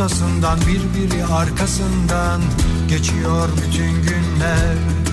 ortasından Birbiri arkasından Geçiyor bütün günler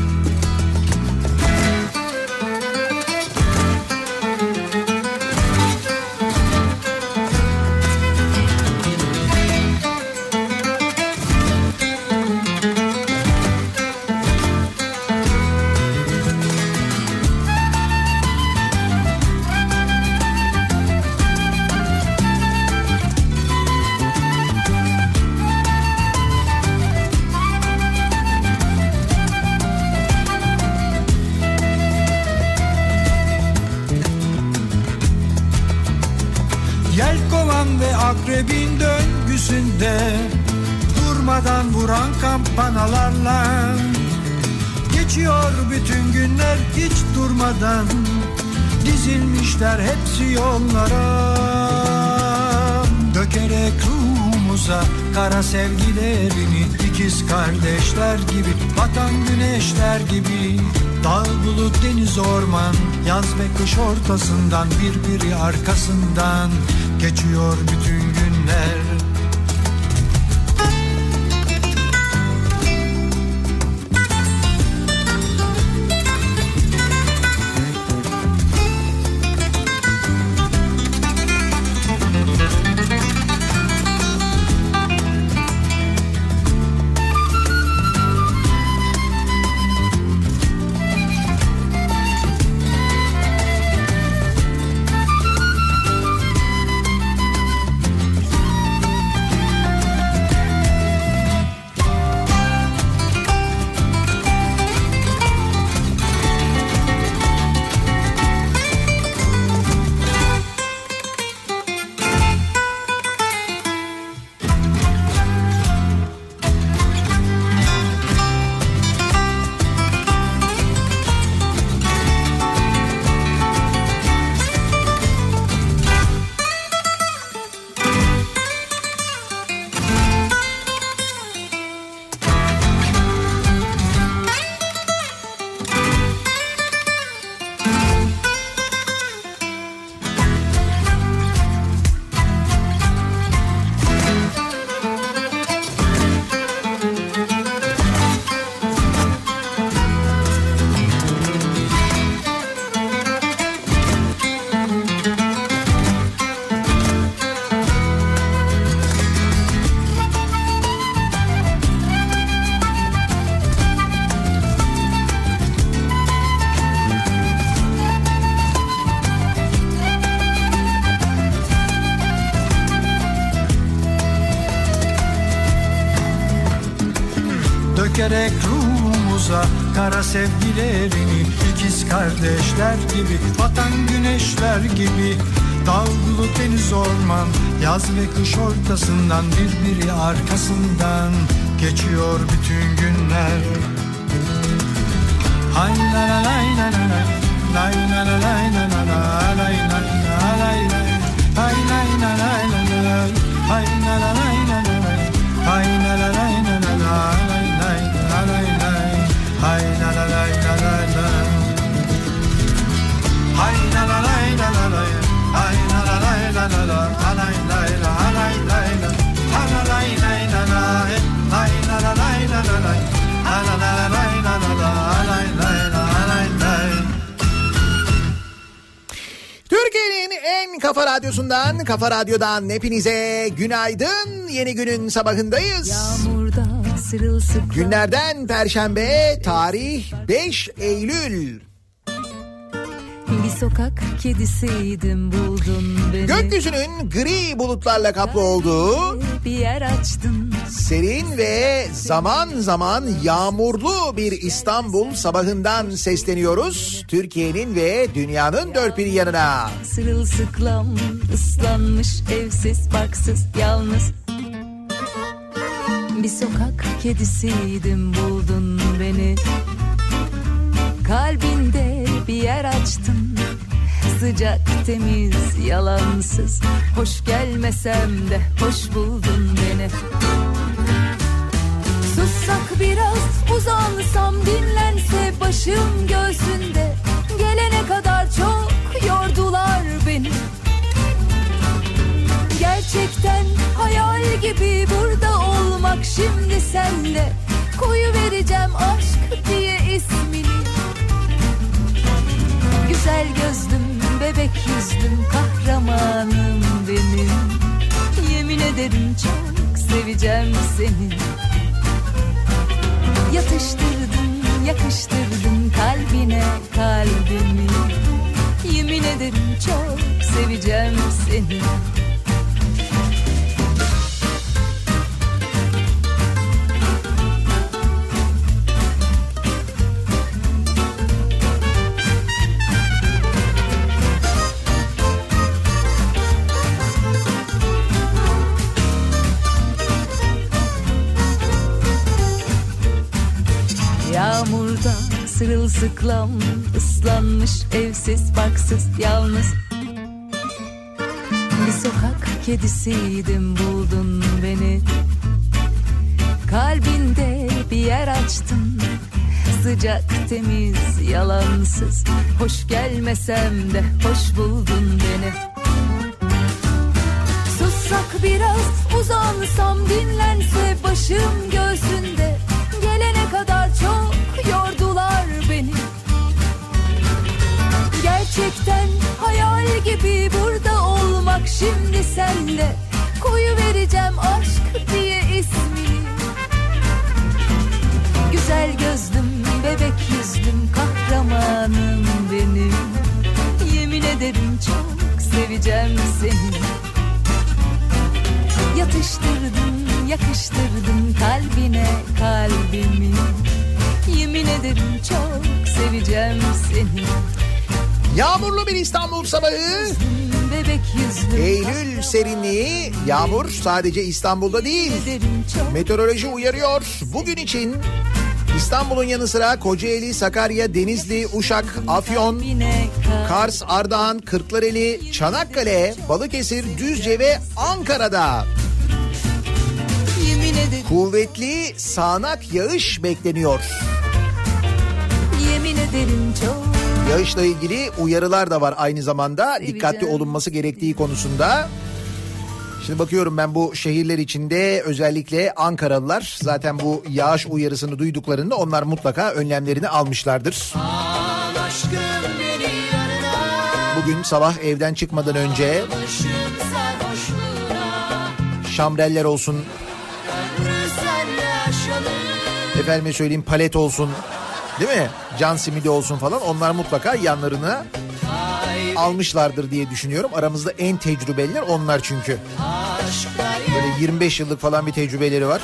kardeşler gibi Vatan güneşler gibi Dağ bulut deniz orman Yaz ve kış ortasından birbiri arkasından Geçiyor bütün günler Hay la la la la la la lay la la la Lay la la Hay la lay la la lay Hay la Hay la la lay la la la Lay la Hay la Hay la la lay la la Hay la la lay la la la lay lay la lay la la Lay la la la lay la la la Türkiye'nin en kafa radyosundan, kafa radyodan hepinize günaydın. Yeni günün sabahındayız. Yağmurda Günlerden Perşembe, tarih 5 Eylül. Sokak kedisiydim buldun beni Gökyüzünün gri bulutlarla kaplı olduğu, Bir yer açtın serin ve zaman zaman yağmurlu bir İstanbul sabahından sesleniyoruz. Türkiye'nin ve dünyanın dört bir yanına. Sırılsıklam ıslanmış evsiz barksız yalnız Bir sokak kedisiydim buldun beni Kalbinde bir yer açtın Sıcak temiz yalansız. Hoş gelmesem de hoş buldun beni. Sussak biraz uzansam dinlense başım göğsünde. Gelene kadar çok yordular beni. Gerçekten hayal gibi burada olmak şimdi senle. Koyu vereceğim aşk diye ismini. Güzel gözlüm, bebek yüzlüm, kahramanım benim. Yemin ederim çok seveceğim seni. Yatıştırdın, yakıştırdın kalbine kalbimi. Yemin ederim çok seveceğim seni sırılsıklam ıslanmış evsiz barksız yalnız. Bir sokak kedisiydim buldun beni. Kalbinde bir yer açtın Sıcak temiz yalansız. Hoş gelmesem de hoş buldun beni. Sussak biraz uzansam dinlense başım göğsünde. Gelene kadar çok yordular Gerçekten hayal gibi burada olmak. Şimdi senle Koyu vereceğim aşk diye ismini. Güzel gözlüm, bebek yüzlüm, kahramanım benim. Yemin ederim çok seveceğim seni. Yatıştırdın, yakıştırdın kalbine kalbimi. Yemin ederim çok seveceğim seni Yağmurlu bir İstanbul sabahı. Eylül serinliği yağmur sadece İstanbul'da değil. Meteoroloji uyarıyor. Bugün için İstanbul'un yanı sıra Kocaeli, Sakarya, Denizli, Uşak, Afyon, Kars, Ardahan, Kırklareli, Çanakkale, Balıkesir, Düzce ve Ankara'da kuvvetli sağanak yağış bekleniyor. yemin ederim çok Yağışla ilgili uyarılar da var aynı zamanda. Seveceğim. dikkatli olunması gerektiği konusunda. Şimdi bakıyorum ben bu şehirler içinde özellikle Ankaralılar. Zaten bu yağış uyarısını duyduklarında onlar mutlaka önlemlerini almışlardır. Bugün sabah evden çıkmadan önce şamreller olsun, efendime söyleyeyim palet olsun, değil mi? Can simidi olsun falan onlar mutlaka yanlarına almışlardır diye düşünüyorum. Aramızda en tecrübeliler onlar çünkü. Böyle 25 yıllık falan bir tecrübeleri var.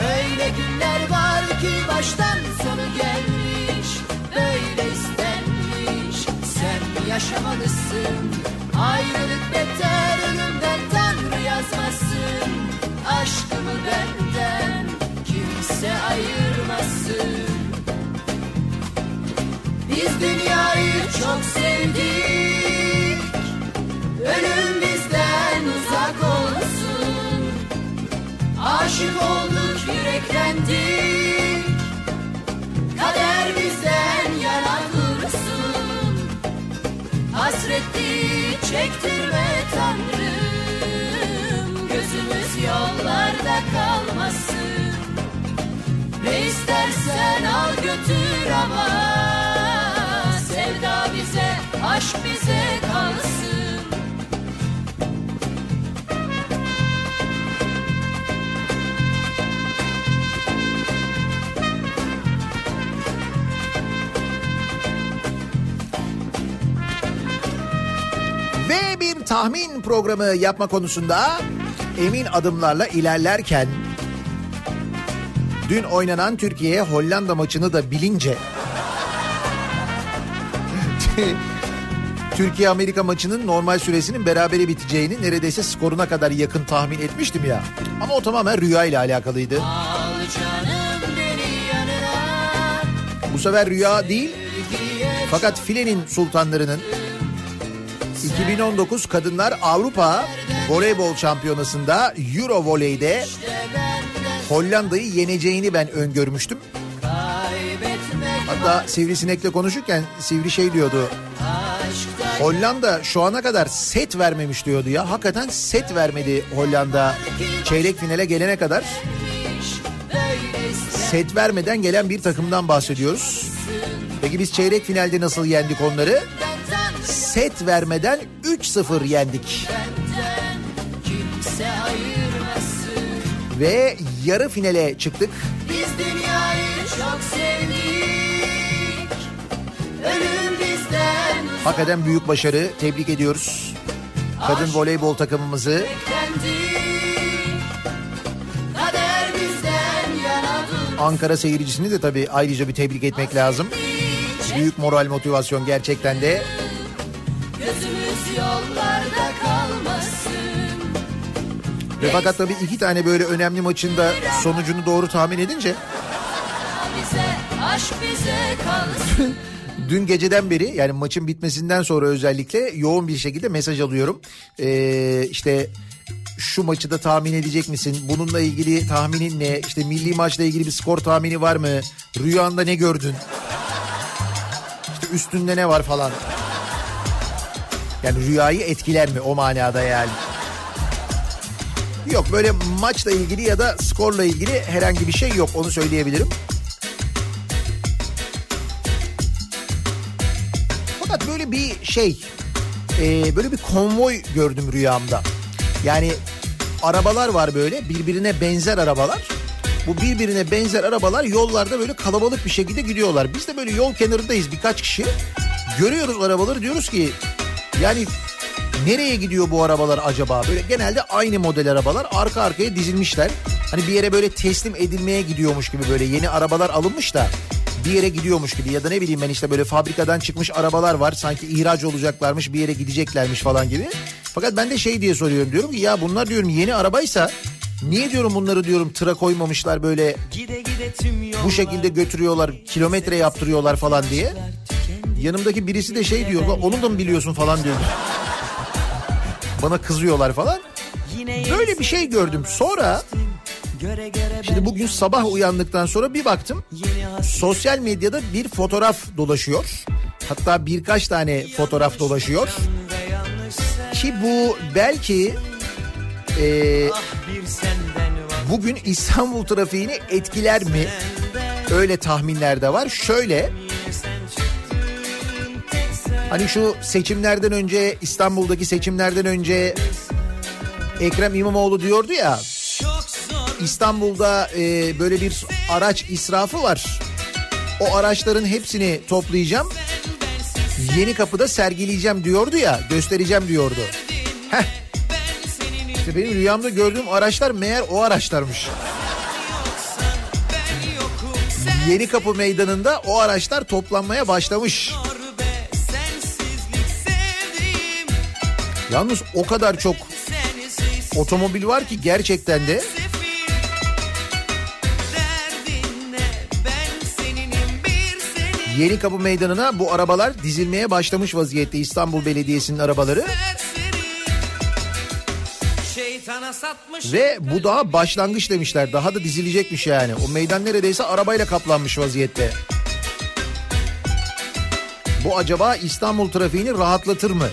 Öyle günler var ki baştan sonu gelmiş Böyle istenmiş Sen yaşamalısın Ayrılık beter ölümden Tanrı yazmasın Aşkımı benden Kimse ayırmasın Biz dünyayı çok sevdik. Ölüm bizden uzak olsun. Aşık olduk yüreklendik. Kader bizden yana dursun. Hasretli çektirme Tanrım. Gözümüz yollarda kalmasın. Ne istersen al götür ama Ve bir tahmin programı yapma konusunda emin adımlarla ilerlerken dün oynanan Türkiye Hollanda maçını da bilince Türkiye-Amerika maçının normal süresinin berabere biteceğini neredeyse skoruna kadar yakın tahmin etmiştim ya. Ama o tamamen rüya ile alakalıydı. Bu sefer rüya değil fakat filenin sultanlarının 2019 Kadınlar Avrupa Voleybol Şampiyonası'nda Euro Voley'de Hollanda'yı yeneceğini ben öngörmüştüm. Hatta Sivrisinek'le konuşurken Sivri şey diyordu. Hollanda şu ana kadar set vermemiş diyordu ya. Hakikaten set vermedi Hollanda çeyrek finale gelene kadar. Set vermeden gelen bir takımdan bahsediyoruz. Peki biz çeyrek finalde nasıl yendik onları? Set vermeden 3-0 yendik. Ve yarı finale çıktık. Biz dünyayı çok sevdik Hakikaten büyük başarı. Tebrik ediyoruz. Kadın voleybol takımımızı. Ankara seyircisini de tabii ayrıca bir tebrik etmek lazım. Büyük moral motivasyon gerçekten de. Gözümüz yollarda kalmasın Ve fakat tabii iki tane böyle önemli maçın da sonucunu doğru tahmin edince Bize aşk bize kalsın dün geceden beri yani maçın bitmesinden sonra özellikle yoğun bir şekilde mesaj alıyorum. Ee, işte şu maçı da tahmin edecek misin? Bununla ilgili tahminin ne? İşte milli maçla ilgili bir skor tahmini var mı? Rüyanda ne gördün? İşte üstünde ne var falan. Yani rüyayı etkiler mi o manada yani? Yok böyle maçla ilgili ya da skorla ilgili herhangi bir şey yok onu söyleyebilirim. Böyle bir şey, e, böyle bir konvoy gördüm rüyamda. Yani arabalar var böyle birbirine benzer arabalar. Bu birbirine benzer arabalar yollarda böyle kalabalık bir şekilde gidiyorlar. Biz de böyle yol kenarındayız birkaç kişi. Görüyoruz arabaları diyoruz ki yani nereye gidiyor bu arabalar acaba? Böyle genelde aynı model arabalar arka arkaya dizilmişler. Hani bir yere böyle teslim edilmeye gidiyormuş gibi böyle yeni arabalar alınmış da bir yere gidiyormuş gibi ya da ne bileyim ben işte böyle fabrikadan çıkmış arabalar var sanki ihraç olacaklarmış bir yere gideceklermiş falan gibi. Fakat ben de şey diye soruyorum diyorum ki ya bunlar diyorum yeni arabaysa niye diyorum bunları diyorum tıra koymamışlar böyle Gide gide bu şekilde götürüyorlar kilometre yaptırıyorlar falan diye. Yanımdaki birisi de şey diyor "Lan onu da mı biliyorsun falan diyor. Bana kızıyorlar falan. Böyle bir şey gördüm. Sonra şimdi bugün sabah uyandıktan sonra bir baktım. Sosyal medyada bir fotoğraf dolaşıyor. Hatta birkaç tane fotoğraf dolaşıyor. Ki bu belki e, bugün İstanbul trafiğini etkiler mi? Öyle tahminler de var. Şöyle hani şu seçimlerden önce İstanbul'daki seçimlerden önce Ekrem İmamoğlu diyordu ya İstanbul'da e, böyle bir araç israfı var. O araçların hepsini toplayacağım. Yeni kapıda sergileyeceğim diyordu ya, göstereceğim diyordu. Heh. İşte benim rüyamda gördüğüm araçlar meğer o araçlarmış. Yeni kapı meydanında o araçlar toplanmaya başlamış. Yalnız o kadar çok otomobil var ki gerçekten de Yeni Kapı Meydanı'na bu arabalar dizilmeye başlamış vaziyette İstanbul Belediyesi'nin arabaları. Ve bu daha başlangıç demişler. Daha da dizilecekmiş yani. O meydan neredeyse arabayla kaplanmış vaziyette. Bu acaba İstanbul trafiğini rahatlatır mı?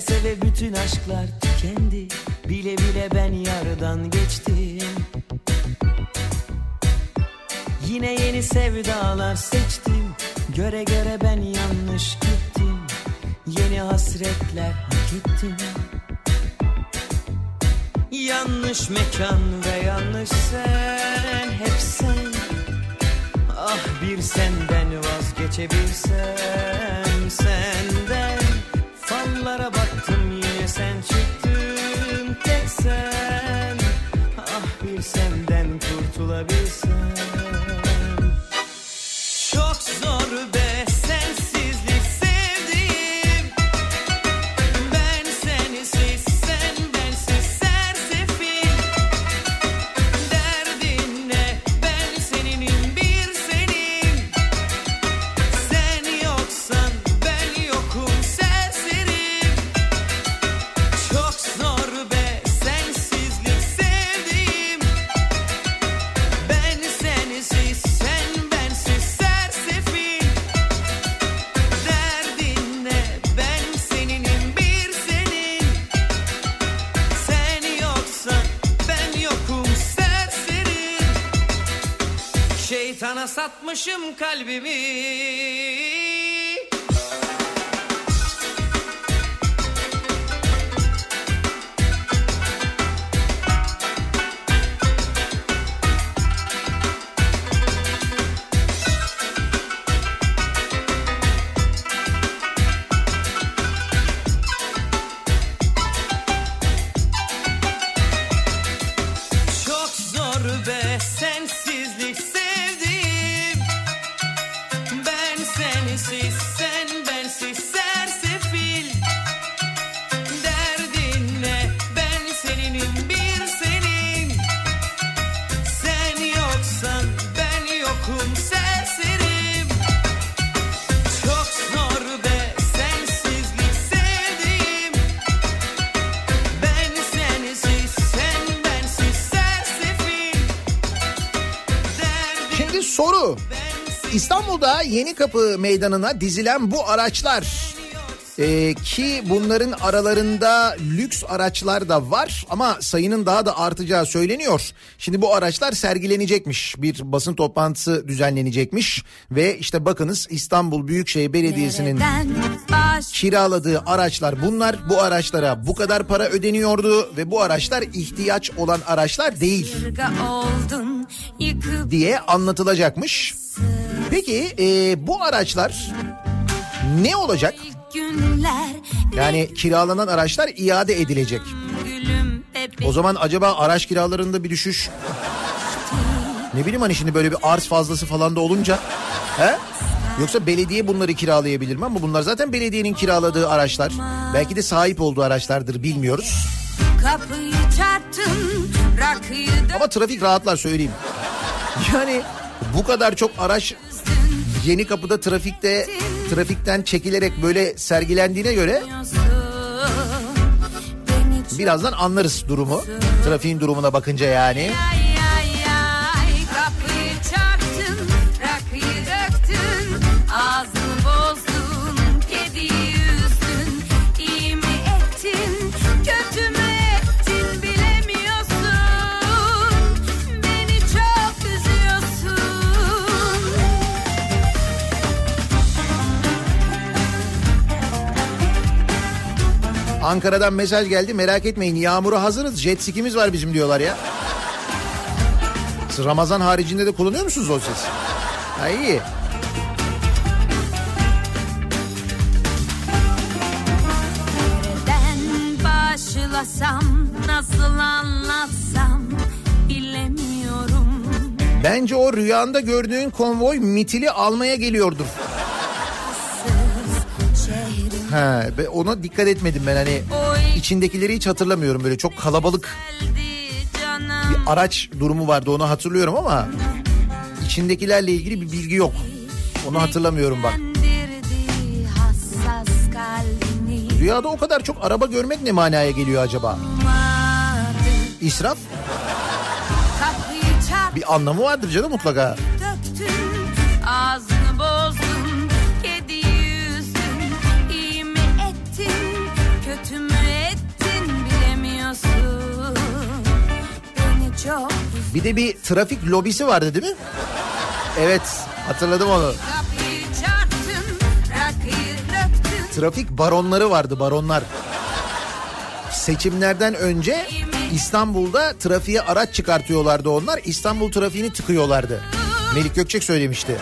Seve bütün aşklar tükendi. Bile bile ben yardan geçtim. Yine yeni sevdalar seçtim. Göre göre ben yanlış gittim. Yeni hasretler hak ettim. Yanlış mekan ve yanlış sen Hep sen. Ah bir senden vazgeçebilsem Senden. Fallara baktım Sen. Ah bir senden kurtulabilsem satmışım kalbimi Yeni Kapı Meydanı'na dizilen bu araçlar e, ki bunların aralarında lüks araçlar da var ama sayının daha da artacağı söyleniyor. Şimdi bu araçlar sergilenecekmiş bir basın toplantısı düzenlenecekmiş ve işte bakınız İstanbul Büyükşehir Belediyesi'nin Nereden kiraladığı araçlar bunlar bu araçlara bu kadar para ödeniyordu ve bu araçlar ihtiyaç olan araçlar değil oldun diye anlatılacakmış. Peki e, bu araçlar ne olacak? Yani kiralanan araçlar iade edilecek. O zaman acaba araç kiralarında bir düşüş ne bileyim hani şimdi böyle bir arz fazlası falan da olunca he? Yoksa belediye bunları kiralayabilir mi? Ama bunlar zaten belediyenin kiraladığı araçlar. Belki de sahip olduğu araçlardır bilmiyoruz. kapıyı çarptın rakıyı Ama trafik rahatlar söyleyeyim. Yani bu kadar çok araç yeni kapıda trafikte trafikten çekilerek böyle sergilendiğine göre birazdan anlarız durumu. Trafiğin durumuna bakınca yani. ay Ankara'dan mesaj geldi merak etmeyin yağmura hazırız jet skimiz var bizim diyorlar ya. Siz Ramazan haricinde de kullanıyor musunuz o ses? Ha iyi. Başlasam nasıl anlatsam bilemiyorum Bence o rüyanda gördüğün konvoy mitili almaya geliyordur. Ha, ona dikkat etmedim ben hani içindekileri hiç hatırlamıyorum böyle çok kalabalık canım araç durumu vardı onu hatırlıyorum ama içindekilerle ilgili bir bilgi yok. Onu hatırlamıyorum bak. Rüyada o kadar çok araba görmek ne manaya geliyor acaba? İsraf bir anlamı vardır canım mutlaka. Bir de bir trafik lobisi vardı değil mi? Evet hatırladım onu. Trafik baronları vardı baronlar. Seçimlerden önce İstanbul'da trafiğe araç çıkartıyorlardı onlar. İstanbul trafiğini tıkıyorlardı. Melik Gökçek söylemişti.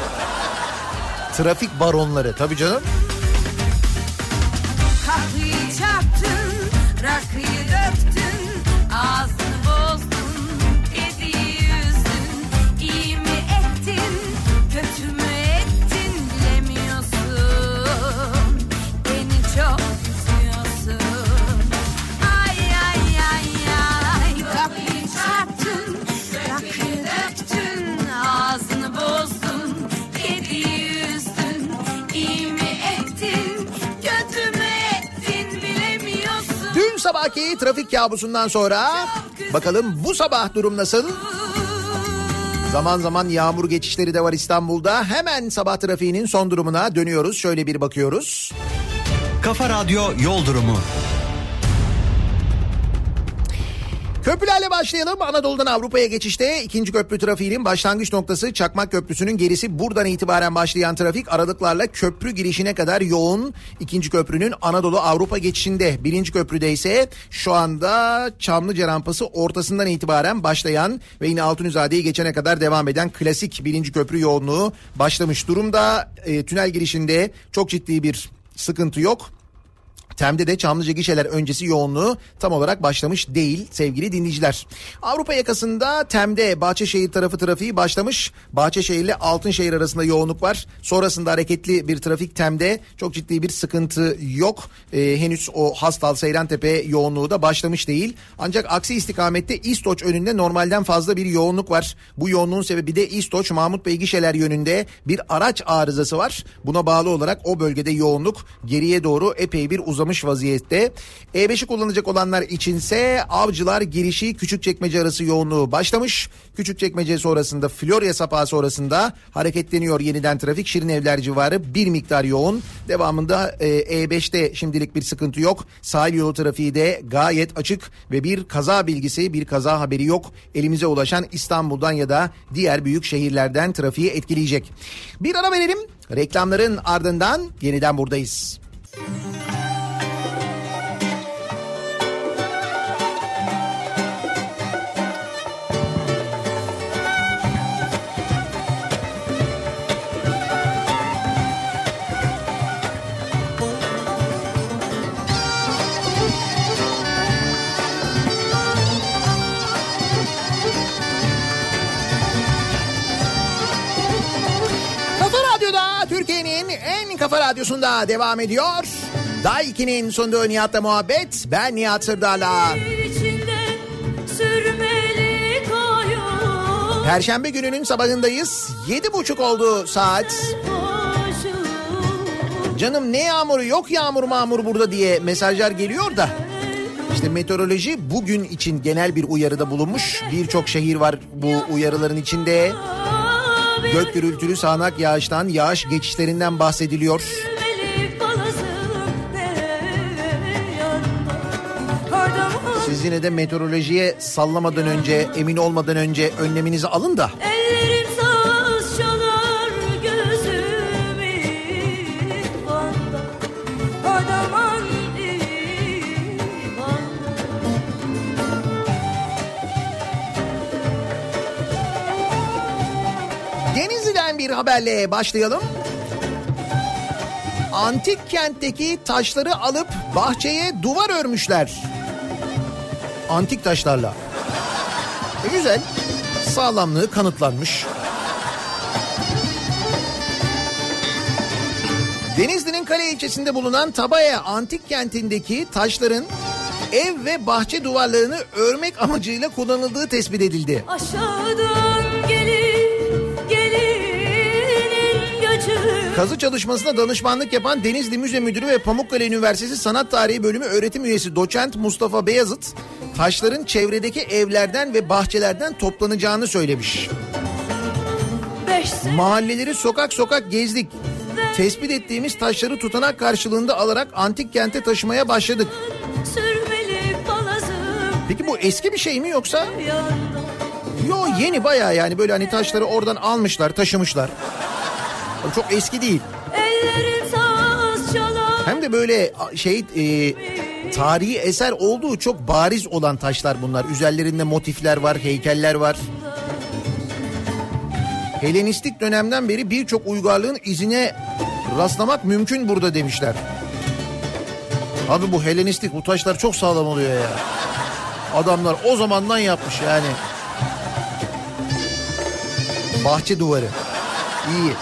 Trafik baronları tabii canım. Sabahki trafik kabusundan sonra bakalım bu sabah durum nasıl? Zaman zaman yağmur geçişleri de var İstanbul'da. Hemen sabah trafiğinin son durumuna dönüyoruz. Şöyle bir bakıyoruz. Kafa Radyo Yol Durumu. Köprülerle başlayalım. Anadolu'dan Avrupa'ya geçişte ikinci köprü trafiğinin başlangıç noktası Çakmak Köprüsü'nün gerisi buradan itibaren başlayan trafik aralıklarla köprü girişine kadar yoğun. İkinci köprünün Anadolu Avrupa geçişinde birinci köprüde ise şu anda Çamlıca rampası ortasından itibaren başlayan ve yine Altunizade'yi geçene kadar devam eden klasik birinci köprü yoğunluğu başlamış durumda. E, tünel girişinde çok ciddi bir sıkıntı yok. Tem'de de Çamlıca gişeler öncesi yoğunluğu tam olarak başlamış değil sevgili dinleyiciler. Avrupa yakasında Tem'de Bahçeşehir tarafı trafiği başlamış. Bahçeşehir ile Altınşehir arasında yoğunluk var. Sonrasında hareketli bir trafik Tem'de çok ciddi bir sıkıntı yok. Ee, henüz o Hastal Seyrantepe yoğunluğu da başlamış değil. Ancak aksi istikamette İstoç önünde normalden fazla bir yoğunluk var. Bu yoğunluğun sebebi de İstoç Mahmut Bey gişeler yönünde bir araç arızası var. Buna bağlı olarak o bölgede yoğunluk geriye doğru epey bir uzamış vaziyette. E5'i kullanacak olanlar içinse Avcılar girişi Küçükçekmece arası yoğunluğu başlamış. Küçükçekmece sonrasında Florya sapağı sonrasında hareketleniyor yeniden trafik. Şirin Evler civarı bir miktar yoğun. Devamında e, E5'te şimdilik bir sıkıntı yok. Sahil yolu trafiği de gayet açık ve bir kaza bilgisi, bir kaza haberi yok. Elimize ulaşan İstanbul'dan ya da diğer büyük şehirlerden trafiği etkileyecek. Bir ara verelim. Reklamların ardından yeniden buradayız. Kafa kafa radyosunda devam ediyor. Daiki'nin sunduğu Nihat'la muhabbet. Ben Nihat Sırdar'la. Perşembe gününün sabahındayız. Yedi buçuk oldu saat. Canım ne yağmuru yok yağmur mağmur burada diye mesajlar geliyor da. İşte meteoroloji bugün için genel bir uyarıda bulunmuş. Birçok şehir var bu uyarıların içinde. Gök gürültülü sağanak yağıştan, yağış geçişlerinden bahsediliyor. Siz yine de meteorolojiye sallamadan önce, emin olmadan önce önleminizi alın da. Ellerim bir haberle başlayalım. Antik kentteki taşları alıp bahçeye duvar örmüşler. Antik taşlarla. E güzel. Sağlamlığı kanıtlanmış. Denizli'nin Kale ilçesinde bulunan Tabaya antik kentindeki taşların ev ve bahçe duvarlarını örmek amacıyla kullanıldığı tespit edildi. Aşağıdan Kazı çalışmasına danışmanlık yapan Denizli Müze Müdürü ve Pamukkale Üniversitesi Sanat Tarihi Bölümü öğretim üyesi doçent Mustafa Beyazıt, taşların çevredeki evlerden ve bahçelerden toplanacağını söylemiş. Mahalleleri sokak sokak gezdik. Tespit ettiğimiz taşları tutanak karşılığında alarak antik kente taşımaya başladık. Peki bu eski bir şey mi yoksa? Yo yeni bayağı yani böyle hani taşları oradan almışlar taşımışlar. Çok eski değil. Hem de böyle şey e, tarihi eser olduğu çok bariz olan taşlar bunlar. Üzerlerinde motifler var, heykeller var. Helenistik dönemden beri birçok uygarlığın izine rastlamak mümkün burada demişler. Abi bu Helenistik bu taşlar çok sağlam oluyor ya. Adamlar o zamandan yapmış yani. Bahçe duvarı. İyi.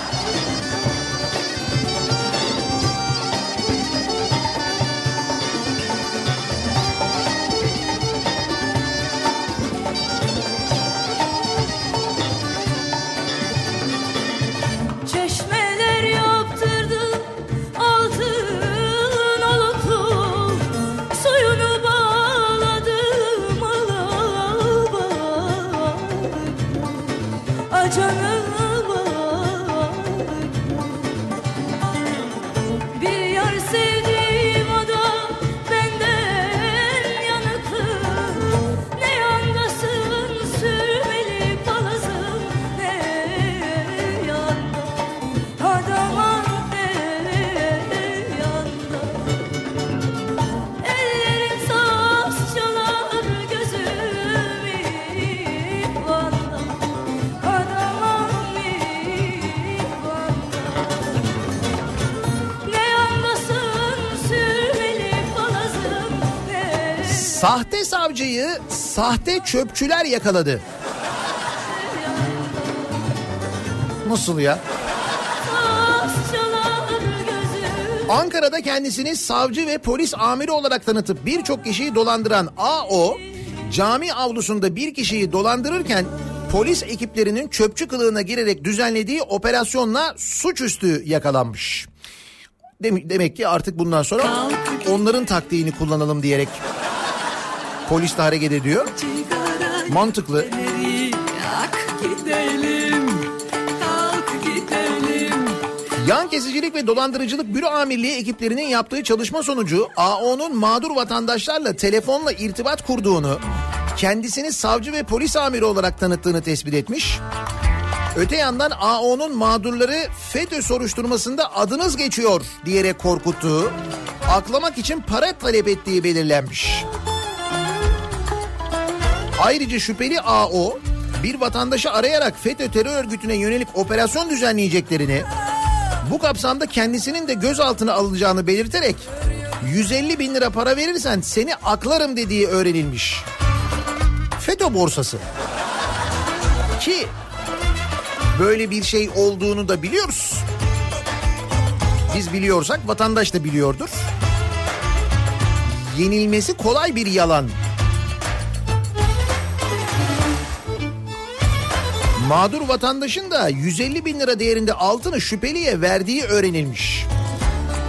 Sahte çöpçüler yakaladı. Nasıl ya? Ankara'da kendisini savcı ve polis amiri olarak tanıtıp birçok kişiyi dolandıran AO, cami avlusunda bir kişiyi dolandırırken polis ekiplerinin çöpçü kılığına girerek düzenlediği operasyonla suçüstü yakalanmış. Dem- demek ki artık bundan sonra onların taktiğini kullanalım diyerek polis de hareket ediyor. Mantıklı. Yan kesicilik ve dolandırıcılık büro amirliği ekiplerinin yaptığı çalışma sonucu AO'nun mağdur vatandaşlarla telefonla irtibat kurduğunu, kendisini savcı ve polis amiri olarak tanıttığını tespit etmiş. Öte yandan AO'nun mağdurları FETÖ soruşturmasında adınız geçiyor diyerek korkuttuğu, aklamak için para talep ettiği belirlenmiş. Ayrıca şüpheli AO bir vatandaşı arayarak FETÖ terör örgütüne yönelik operasyon düzenleyeceklerini, bu kapsamda kendisinin de gözaltına alınacağını belirterek 150 bin lira para verirsen seni aklarım dediği öğrenilmiş. FETÖ borsası. Ki böyle bir şey olduğunu da biliyoruz. Biz biliyorsak vatandaş da biliyordur. Yenilmesi kolay bir yalan. Mağdur vatandaşın da 150 bin lira değerinde altını şüpheliye verdiği öğrenilmiş.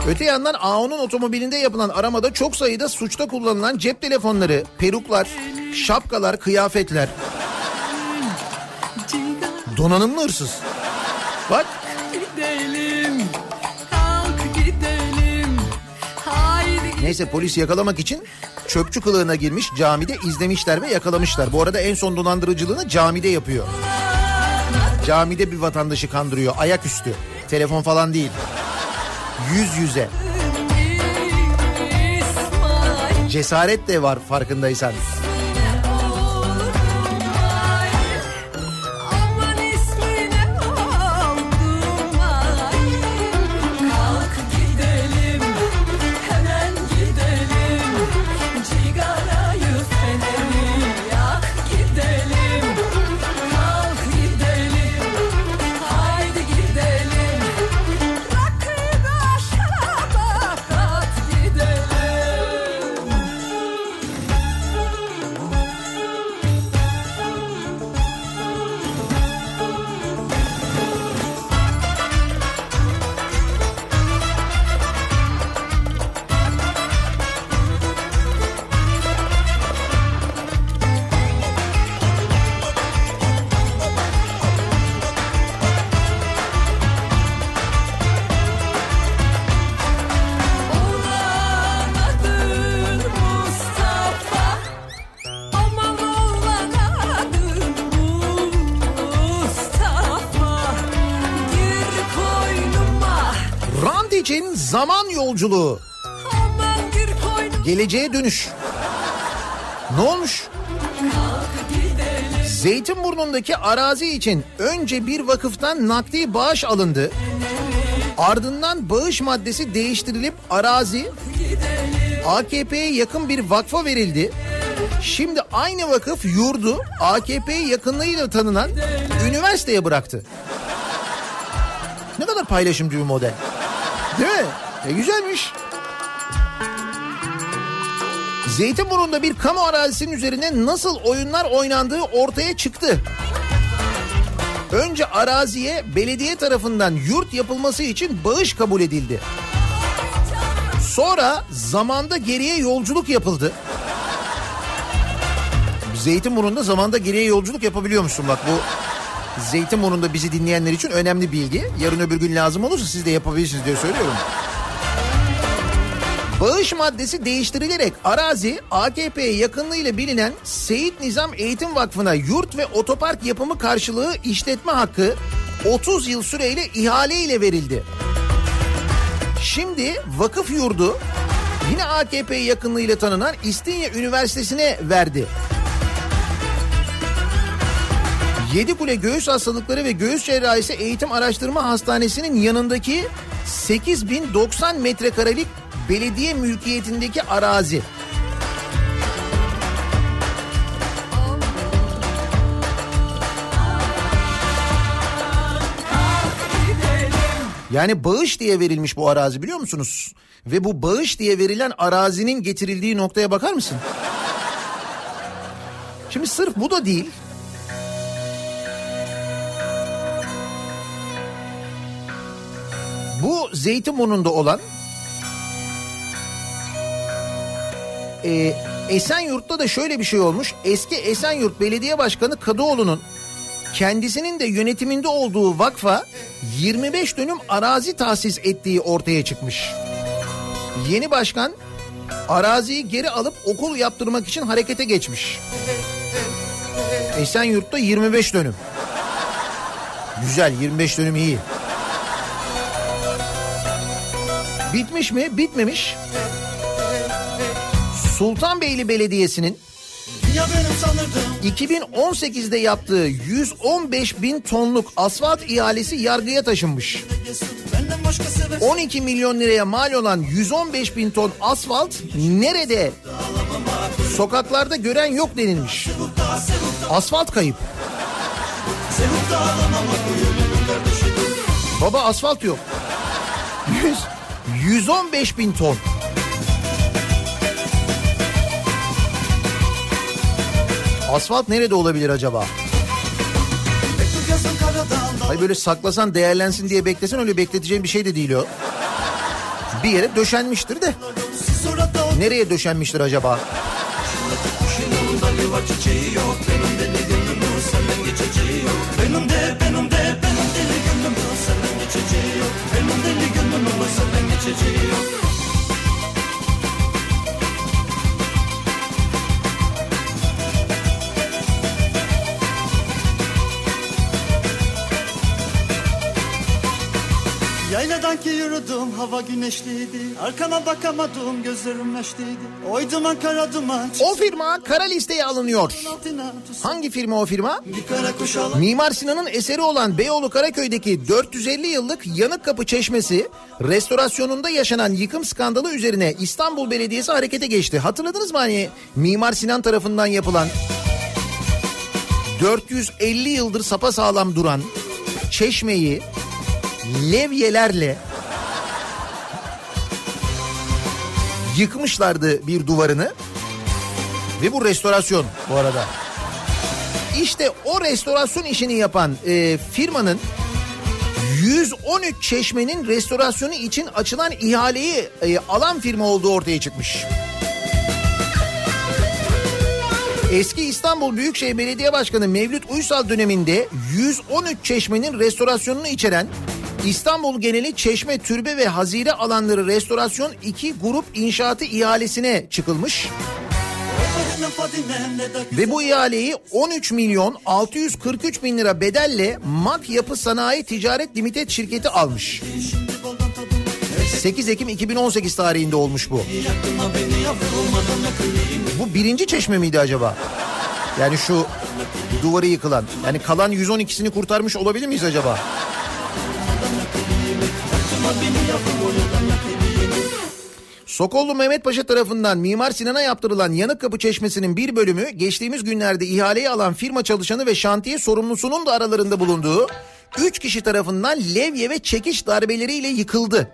Öte yandan AO'nun otomobilinde yapılan aramada çok sayıda suçta kullanılan cep telefonları, peruklar, şapkalar, kıyafetler. Donanımlı hırsız. Bak Gidelim, kalk gidelim. Haydi neyse polis yakalamak için çöpçü kılığına girmiş camide izlemişler ve yakalamışlar. Bu arada en son dolandırıcılığını camide yapıyor. Camide bir vatandaşı kandırıyor ayaküstü. Telefon falan değil. Yüz yüze. Cesaret de var farkındaysan. Yolculuğu. Geleceğe dönüş. Ne olmuş? Zeytinburnu'ndaki arazi için önce bir vakıftan nakdi bağış alındı. Ardından bağış maddesi değiştirilip arazi AKP'ye yakın bir vakfa verildi. Şimdi aynı vakıf yurdu AKP'ye yakınlığıyla tanınan üniversiteye bıraktı. Ne kadar paylaşımcı bir model. Değil mi? E güzelmiş. Zeytinburnu'nda bir kamu arazisinin üzerine nasıl oyunlar oynandığı ortaya çıktı. Önce araziye belediye tarafından yurt yapılması için bağış kabul edildi. Sonra zamanda geriye yolculuk yapıldı. Zeytinburnu'nda zamanda geriye yolculuk yapabiliyor musun? Bak bu Zeytinburnu'nda bizi dinleyenler için önemli bilgi. Yarın öbür gün lazım olursa siz de yapabilirsiniz diye söylüyorum. Bağış maddesi değiştirilerek arazi AKP'ye yakınlığıyla bilinen Seyit Nizam Eğitim Vakfı'na yurt ve otopark yapımı karşılığı işletme hakkı 30 yıl süreyle ihale ile verildi. Şimdi vakıf yurdu yine AKP yakınlığıyla tanınan İstinye Üniversitesi'ne verdi. Yedikule Göğüs Hastalıkları ve Göğüs Cerrahisi Eğitim Araştırma Hastanesi'nin yanındaki 8090 metrekarelik belediye mülkiyetindeki arazi. Yani bağış diye verilmiş bu arazi biliyor musunuz? Ve bu bağış diye verilen arazinin getirildiği noktaya bakar mısın? Şimdi sırf bu da değil. Bu Zeytinburnu'nda olan e, Esenyurt'ta da şöyle bir şey olmuş. Eski Esenyurt Belediye Başkanı Kadıoğlu'nun kendisinin de yönetiminde olduğu vakfa 25 dönüm arazi tahsis ettiği ortaya çıkmış. Yeni başkan araziyi geri alıp okul yaptırmak için harekete geçmiş. Esenyurt'ta 25 dönüm. Güzel 25 dönüm iyi. Bitmiş mi? Bitmemiş. Sultanbeyli Belediyesi'nin 2018'de yaptığı 115 bin tonluk asfalt ihalesi yargıya taşınmış. 12 milyon liraya mal olan 115 bin ton asfalt nerede? Sokaklarda gören yok denilmiş. Asfalt kayıp. Baba asfalt yok. 100, 115 bin ton. Asfalt nerede olabilir acaba? Hayır böyle saklasan değerlensin diye beklesen öyle bekleteceğim bir şey de değil o. Bir yere döşenmiştir de. Nereye döşenmiştir acaba? Yayladan ki yürüdüm hava güneşliydi Arkama bakamadım gözlerim neşliydi Oy duman kara duman O firma kara listeye alınıyor. Hangi firma o firma? Mimar Sinan'ın eseri olan Beyoğlu Karaköy'deki 450 yıllık Yanık Kapı Çeşmesi restorasyonunda yaşanan yıkım skandalı üzerine İstanbul Belediyesi harekete geçti. Hatırladınız mı hani Mimar Sinan tarafından yapılan 450 yıldır sapasağlam duran çeşmeyi levyelerle yıkmışlardı bir duvarını ve bu restorasyon bu arada. İşte o restorasyon işini yapan e, firmanın 113 çeşmenin restorasyonu için açılan ihaleyi e, alan firma olduğu ortaya çıkmış. Eski İstanbul Büyükşehir Belediye Başkanı Mevlüt Uysal döneminde 113 çeşmenin restorasyonunu içeren İstanbul geneli çeşme, türbe ve hazire alanları restorasyon iki grup inşaatı ihalesine çıkılmış. Ve bu ihaleyi 13 milyon 643 bin lira bedelle MAK Yapı Sanayi Ticaret Limited şirketi almış. 8 Ekim 2018 tarihinde olmuş bu. Bu birinci çeşme miydi acaba? Yani şu duvarı yıkılan. Yani kalan 112'sini kurtarmış olabilir miyiz acaba? Sokollu Mehmet Paşa tarafından Mimar Sinan'a yaptırılan Yanık Kapı Çeşmesi'nin bir bölümü geçtiğimiz günlerde ihaleyi alan firma çalışanı ve şantiye sorumlusunun da aralarında bulunduğu 3 kişi tarafından levye ve çekiş darbeleriyle yıkıldı.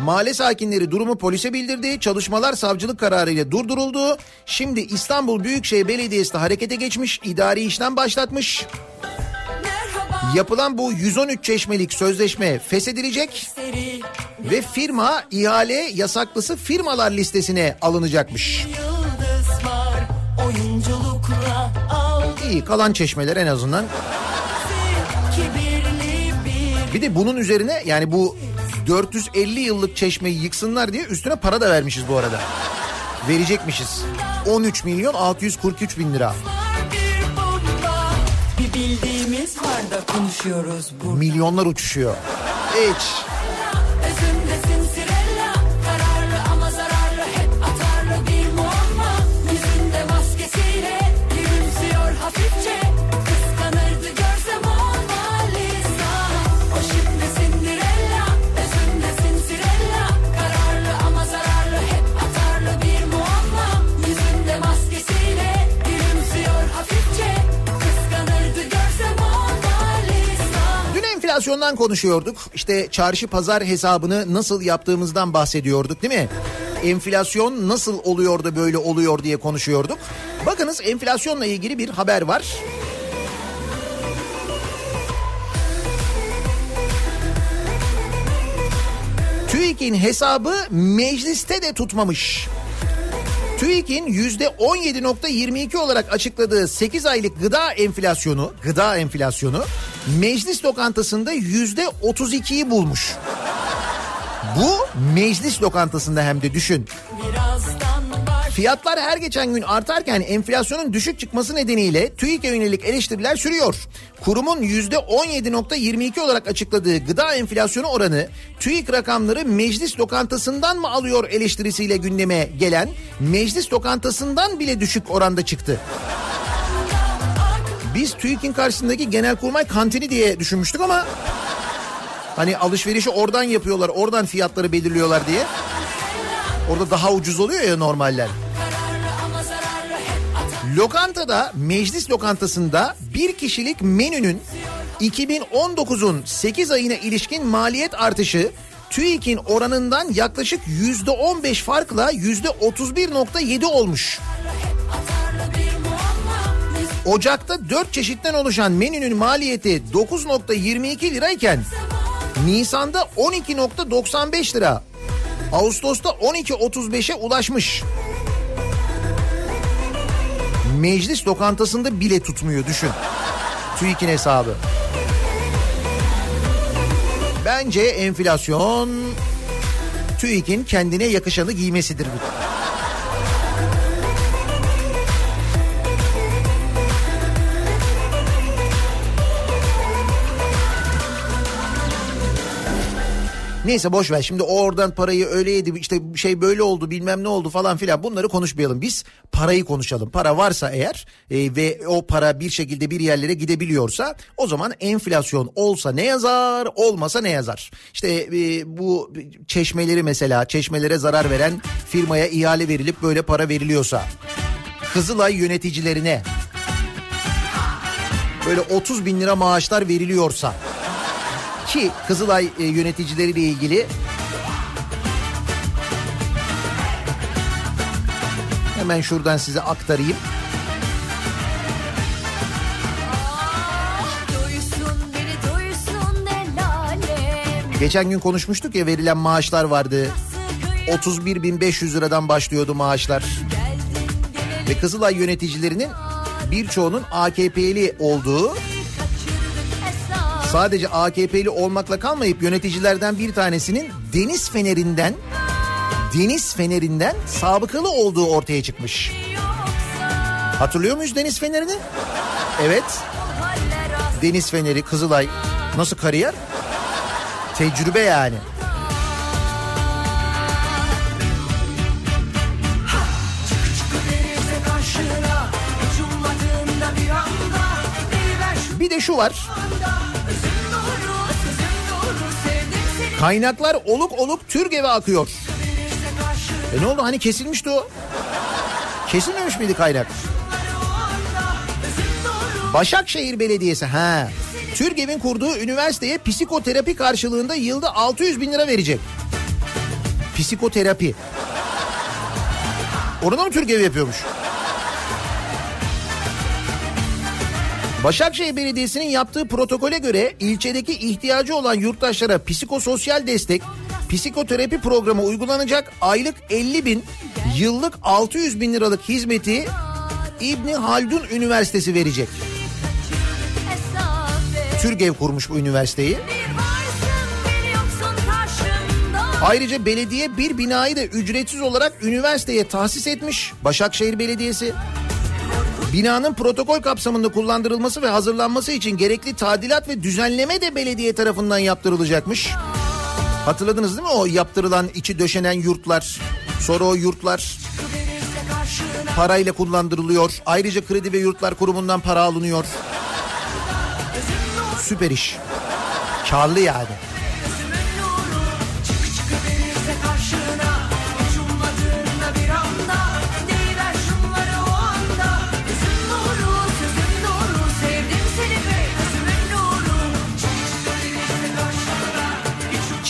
Mahalle sakinleri durumu polise bildirdi. Çalışmalar savcılık kararıyla durduruldu. Şimdi İstanbul Büyükşehir Belediyesi de harekete geçmiş, idari işlem başlatmış. Yapılan bu 113 çeşmelik sözleşme feshedilecek ve firma ihale yasaklısı firmalar listesine alınacakmış. İyi kalan çeşmeler en azından. bir de bunun üzerine yani bu 450 yıllık çeşmeyi yıksınlar diye üstüne para da vermişiz bu arada. Verecekmişiz. 13 milyon 643 bin lira. bir bomba Bir da konuşuyoruz burada Milyonlar uçuşuyor. Hiç. Enflasyondan konuşuyorduk. İşte çarşı pazar hesabını nasıl yaptığımızdan bahsediyorduk değil mi? Enflasyon nasıl oluyor da böyle oluyor diye konuşuyorduk. Bakınız enflasyonla ilgili bir haber var. TÜİK'in hesabı mecliste de tutmamış. TÜİK'in %17.22 olarak açıkladığı 8 aylık gıda enflasyonu, gıda enflasyonu meclis lokantasında %32'yi bulmuş. Bu meclis lokantasında hem de düşün. Baş Fiyatlar her geçen gün artarken enflasyonun düşük çıkması nedeniyle TÜİK'e yönelik eleştiriler sürüyor. Kurumun %17.22 olarak açıkladığı gıda enflasyonu oranı TÜİK rakamları meclis lokantasından mı alıyor eleştirisiyle gündeme gelen meclis lokantasından bile düşük oranda çıktı. Biz TÜİK'in karşısındaki genelkurmay kantini diye düşünmüştük ama hani alışverişi oradan yapıyorlar, oradan fiyatları belirliyorlar diye. Orada daha ucuz oluyor ya normaller. Lokantada, meclis lokantasında bir kişilik menünün 2019'un 8 ayına ilişkin maliyet artışı TÜİK'in oranından yaklaşık %15 farkla %31.7 olmuş. Ocak'ta 4 çeşitten oluşan menünün maliyeti 9.22 lirayken Nisan'da 12.95 lira. Ağustos'ta 12.35'e ulaşmış. Meclis lokantasında bile tutmuyor düşün. TÜİK'in hesabı. Bence enflasyon TÜİK'in kendine yakışanı giymesidir bu. Neyse boş ver şimdi oradan parayı öyle yedi işte şey böyle oldu bilmem ne oldu falan filan bunları konuşmayalım. Biz parayı konuşalım. Para varsa eğer e, ve o para bir şekilde bir yerlere gidebiliyorsa o zaman enflasyon olsa ne yazar olmasa ne yazar. İşte e, bu çeşmeleri mesela çeşmelere zarar veren firmaya ihale verilip böyle para veriliyorsa Kızılay yöneticilerine böyle 30 bin lira maaşlar veriliyorsa ki Kızılay e, yöneticileriyle ilgili hemen şuradan size aktarayım. Alem Geçen gün konuşmuştuk ya verilen maaşlar vardı. 31.500 liradan başlıyordu maaşlar. Ve Kızılay yöneticilerinin birçoğunun AKP'li olduğu sadece AKP'li olmakla kalmayıp yöneticilerden bir tanesinin deniz fenerinden deniz fenerinden sabıkalı olduğu ortaya çıkmış. Hatırlıyor muyuz deniz fenerini? Evet. Deniz feneri Kızılay nasıl kariyer? Tecrübe yani. Bir de şu var. Kaynaklar oluk oluk Türgev'e akıyor. E ne oldu hani kesilmişti o? Kesilmemiş miydi kaynak? Başakşehir Belediyesi ha. Türgev'in kurduğu üniversiteye psikoterapi karşılığında yılda 600 bin lira verecek. Psikoterapi. Orada mı Türgev yapıyormuş? Başakşehir Belediyesi'nin yaptığı protokole göre ilçedeki ihtiyacı olan yurttaşlara psikososyal destek, psikoterapi programı uygulanacak. Aylık 50 bin, yıllık 600 bin liralık hizmeti İbni Haldun Üniversitesi verecek. Türgev kurmuş bu üniversiteyi. Ayrıca belediye bir binayı da ücretsiz olarak üniversiteye tahsis etmiş. Başakşehir Belediyesi. Binanın protokol kapsamında kullandırılması ve hazırlanması için gerekli tadilat ve düzenleme de belediye tarafından yaptırılacakmış. Hatırladınız değil mi o yaptırılan içi döşenen yurtlar? Sonra o yurtlar parayla kullandırılıyor. Ayrıca Kredi ve Yurtlar Kurumu'ndan para alınıyor. Süper iş. Karlı yani.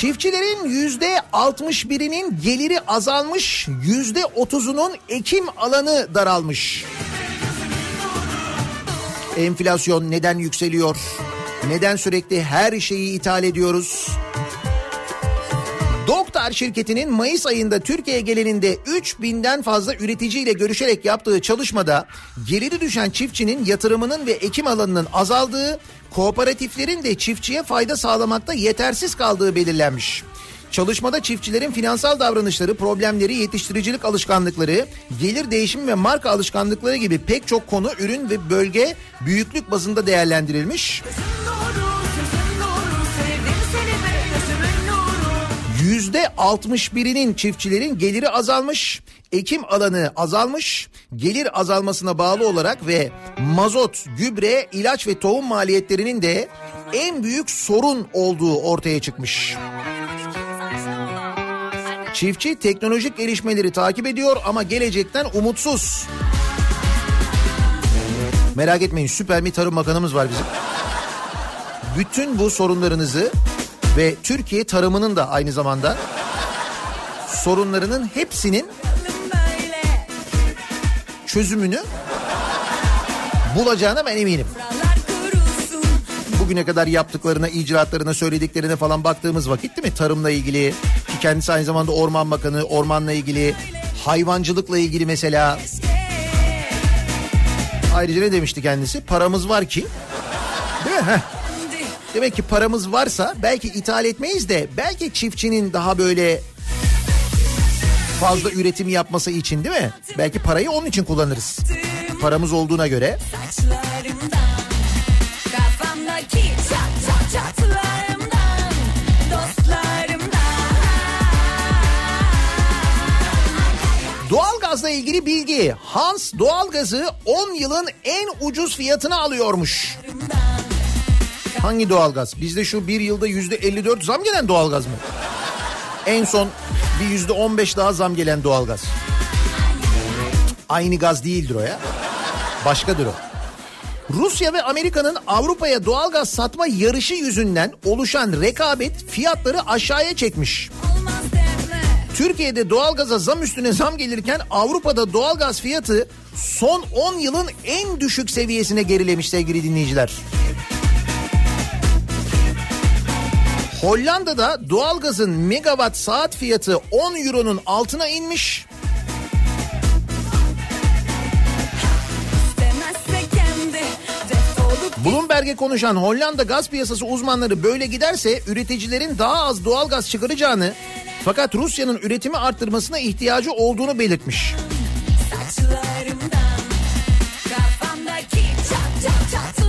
Çiftçilerin yüzde 61'inin geliri azalmış, yüzde 30'unun ekim alanı daralmış. Enflasyon neden yükseliyor? Neden sürekli her şeyi ithal ediyoruz? Doktar şirketinin Mayıs ayında Türkiye geleninde 3000'den fazla üreticiyle görüşerek yaptığı çalışmada geliri düşen çiftçinin yatırımının ve ekim alanının azaldığı, kooperatiflerin de çiftçiye fayda sağlamakta yetersiz kaldığı belirlenmiş. Çalışmada çiftçilerin finansal davranışları, problemleri, yetiştiricilik alışkanlıkları, gelir değişimi ve marka alışkanlıkları gibi pek çok konu ürün ve bölge büyüklük bazında değerlendirilmiş. Yüzde 61'inin çiftçilerin geliri azalmış, ekim alanı azalmış, gelir azalmasına bağlı olarak ve mazot, gübre, ilaç ve tohum maliyetlerinin de en büyük sorun olduğu ortaya çıkmış. Çiftçi teknolojik gelişmeleri takip ediyor ama gelecekten umutsuz. Merak etmeyin süper bir tarım bakanımız var bizim. Bütün bu sorunlarınızı ve Türkiye tarımının da aynı zamanda sorunlarının hepsinin çözümünü bulacağına ben eminim. Bugüne kadar yaptıklarına, icraatlarına, söylediklerine falan baktığımız vakit değil mi? Tarımla ilgili ki kendisi aynı zamanda Orman Bakanı, ormanla ilgili, hayvancılıkla ilgili mesela. Ayrıca ne demişti kendisi? Paramız var ki değil mi? Heh. Demek ki paramız varsa belki ithal etmeyiz de belki çiftçinin daha böyle fazla üretim yapması için değil mi? Belki parayı onun için kullanırız. Paramız olduğuna göre. Doğalgazla ilgili bilgi. Hans doğalgazı 10 yılın en ucuz fiyatını alıyormuş. Hangi doğalgaz? Bizde şu bir yılda yüzde 54 zam gelen doğalgaz mı? En son bir yüzde 15 daha zam gelen doğalgaz. Aynı gaz değildir o ya. Başkadır o. Rusya ve Amerika'nın Avrupa'ya doğalgaz satma yarışı yüzünden oluşan rekabet fiyatları aşağıya çekmiş. Türkiye'de doğalgaza zam üstüne zam gelirken Avrupa'da doğalgaz fiyatı son 10 yılın en düşük seviyesine gerilemiş sevgili dinleyiciler. Hollanda'da doğalgazın megawatt saat fiyatı 10 euronun altına inmiş. Bloomberg'e konuşan Hollanda gaz piyasası uzmanları böyle giderse üreticilerin daha az doğalgaz çıkaracağını fakat Rusya'nın üretimi arttırmasına ihtiyacı olduğunu belirtmiş. saçlarımdan Kafamdaki çat çat çatlarımdan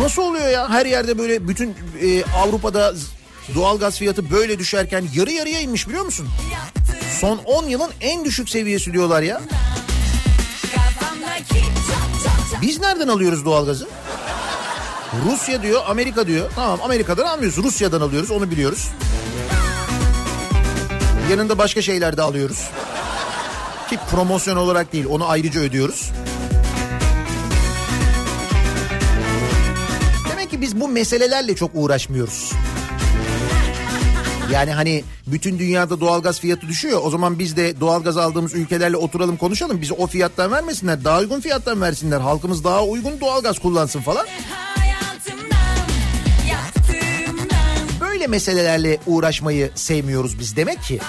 Nasıl oluyor ya her yerde böyle bütün e, Avrupa'da z- doğalgaz fiyatı böyle düşerken yarı yarıya inmiş biliyor musun? Son 10 yılın en düşük seviyesi diyorlar ya. Biz nereden alıyoruz doğalgazı? Rusya diyor, Amerika diyor. Tamam Amerika'dan almıyoruz. Rusya'dan alıyoruz onu biliyoruz. Yanında başka şeyler de alıyoruz. Ki promosyon olarak değil onu ayrıca ödüyoruz. Ki biz bu meselelerle çok uğraşmıyoruz. Yani hani bütün dünyada doğalgaz fiyatı düşüyor. O zaman biz de doğalgaz aldığımız ülkelerle oturalım konuşalım. Bizi o fiyattan vermesinler. Daha uygun fiyattan versinler. Halkımız daha uygun doğalgaz kullansın falan. Böyle meselelerle uğraşmayı sevmiyoruz biz demek ki.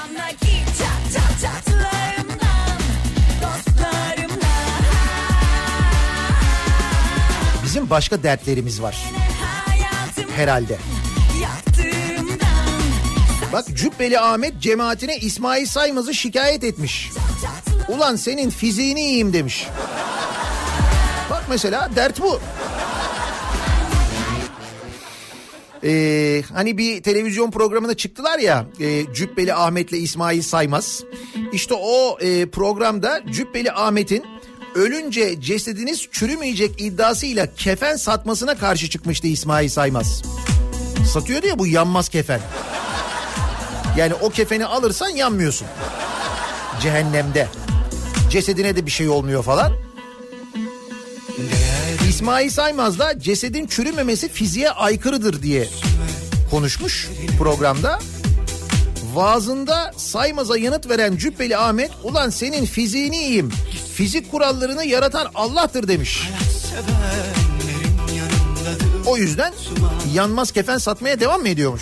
Bizim başka dertlerimiz var herhalde. Bak Cübbeli Ahmet cemaatine İsmail Saymaz'ı şikayet etmiş. Ulan senin fiziğini yiyeyim demiş. Bak mesela dert bu. Ee, hani bir televizyon programına çıktılar ya e, Cübbeli Ahmet'le İsmail Saymaz. İşte o e, programda Cübbeli Ahmet'in ölünce cesediniz çürümeyecek iddiasıyla kefen satmasına karşı çıkmıştı İsmail Saymaz. Satıyordu ya bu yanmaz kefen. Yani o kefeni alırsan yanmıyorsun. Cehennemde. Cesedine de bir şey olmuyor falan. İsmail Saymaz da cesedin çürümemesi fiziğe aykırıdır diye konuşmuş programda. Vaazında Saymaz'a yanıt veren Cübbeli Ahmet ulan senin fiziğini yiyeyim. Fizik kurallarını yaratan Allah'tır demiş. O yüzden yanmaz kefen satmaya devam mı ediyormuş?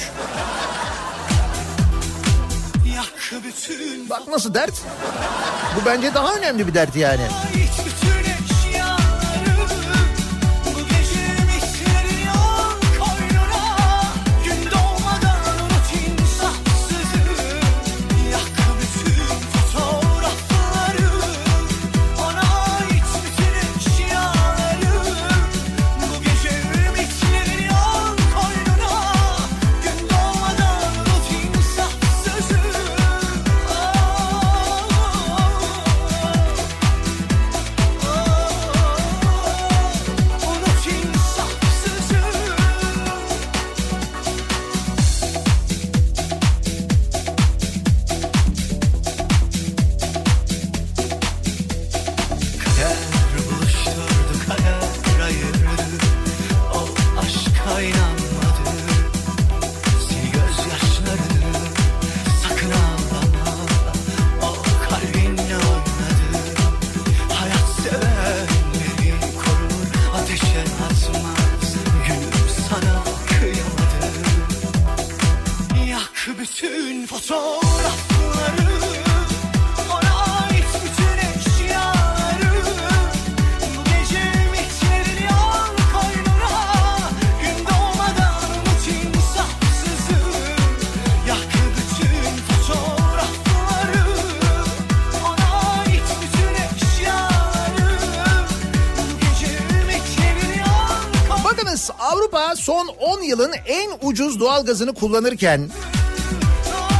Bak nasıl dert? Bu bence daha önemli bir dert yani. Atmaz Gülüm sana kıyamadı Yak bütün fotoğrafları yılın en ucuz doğalgazını kullanırken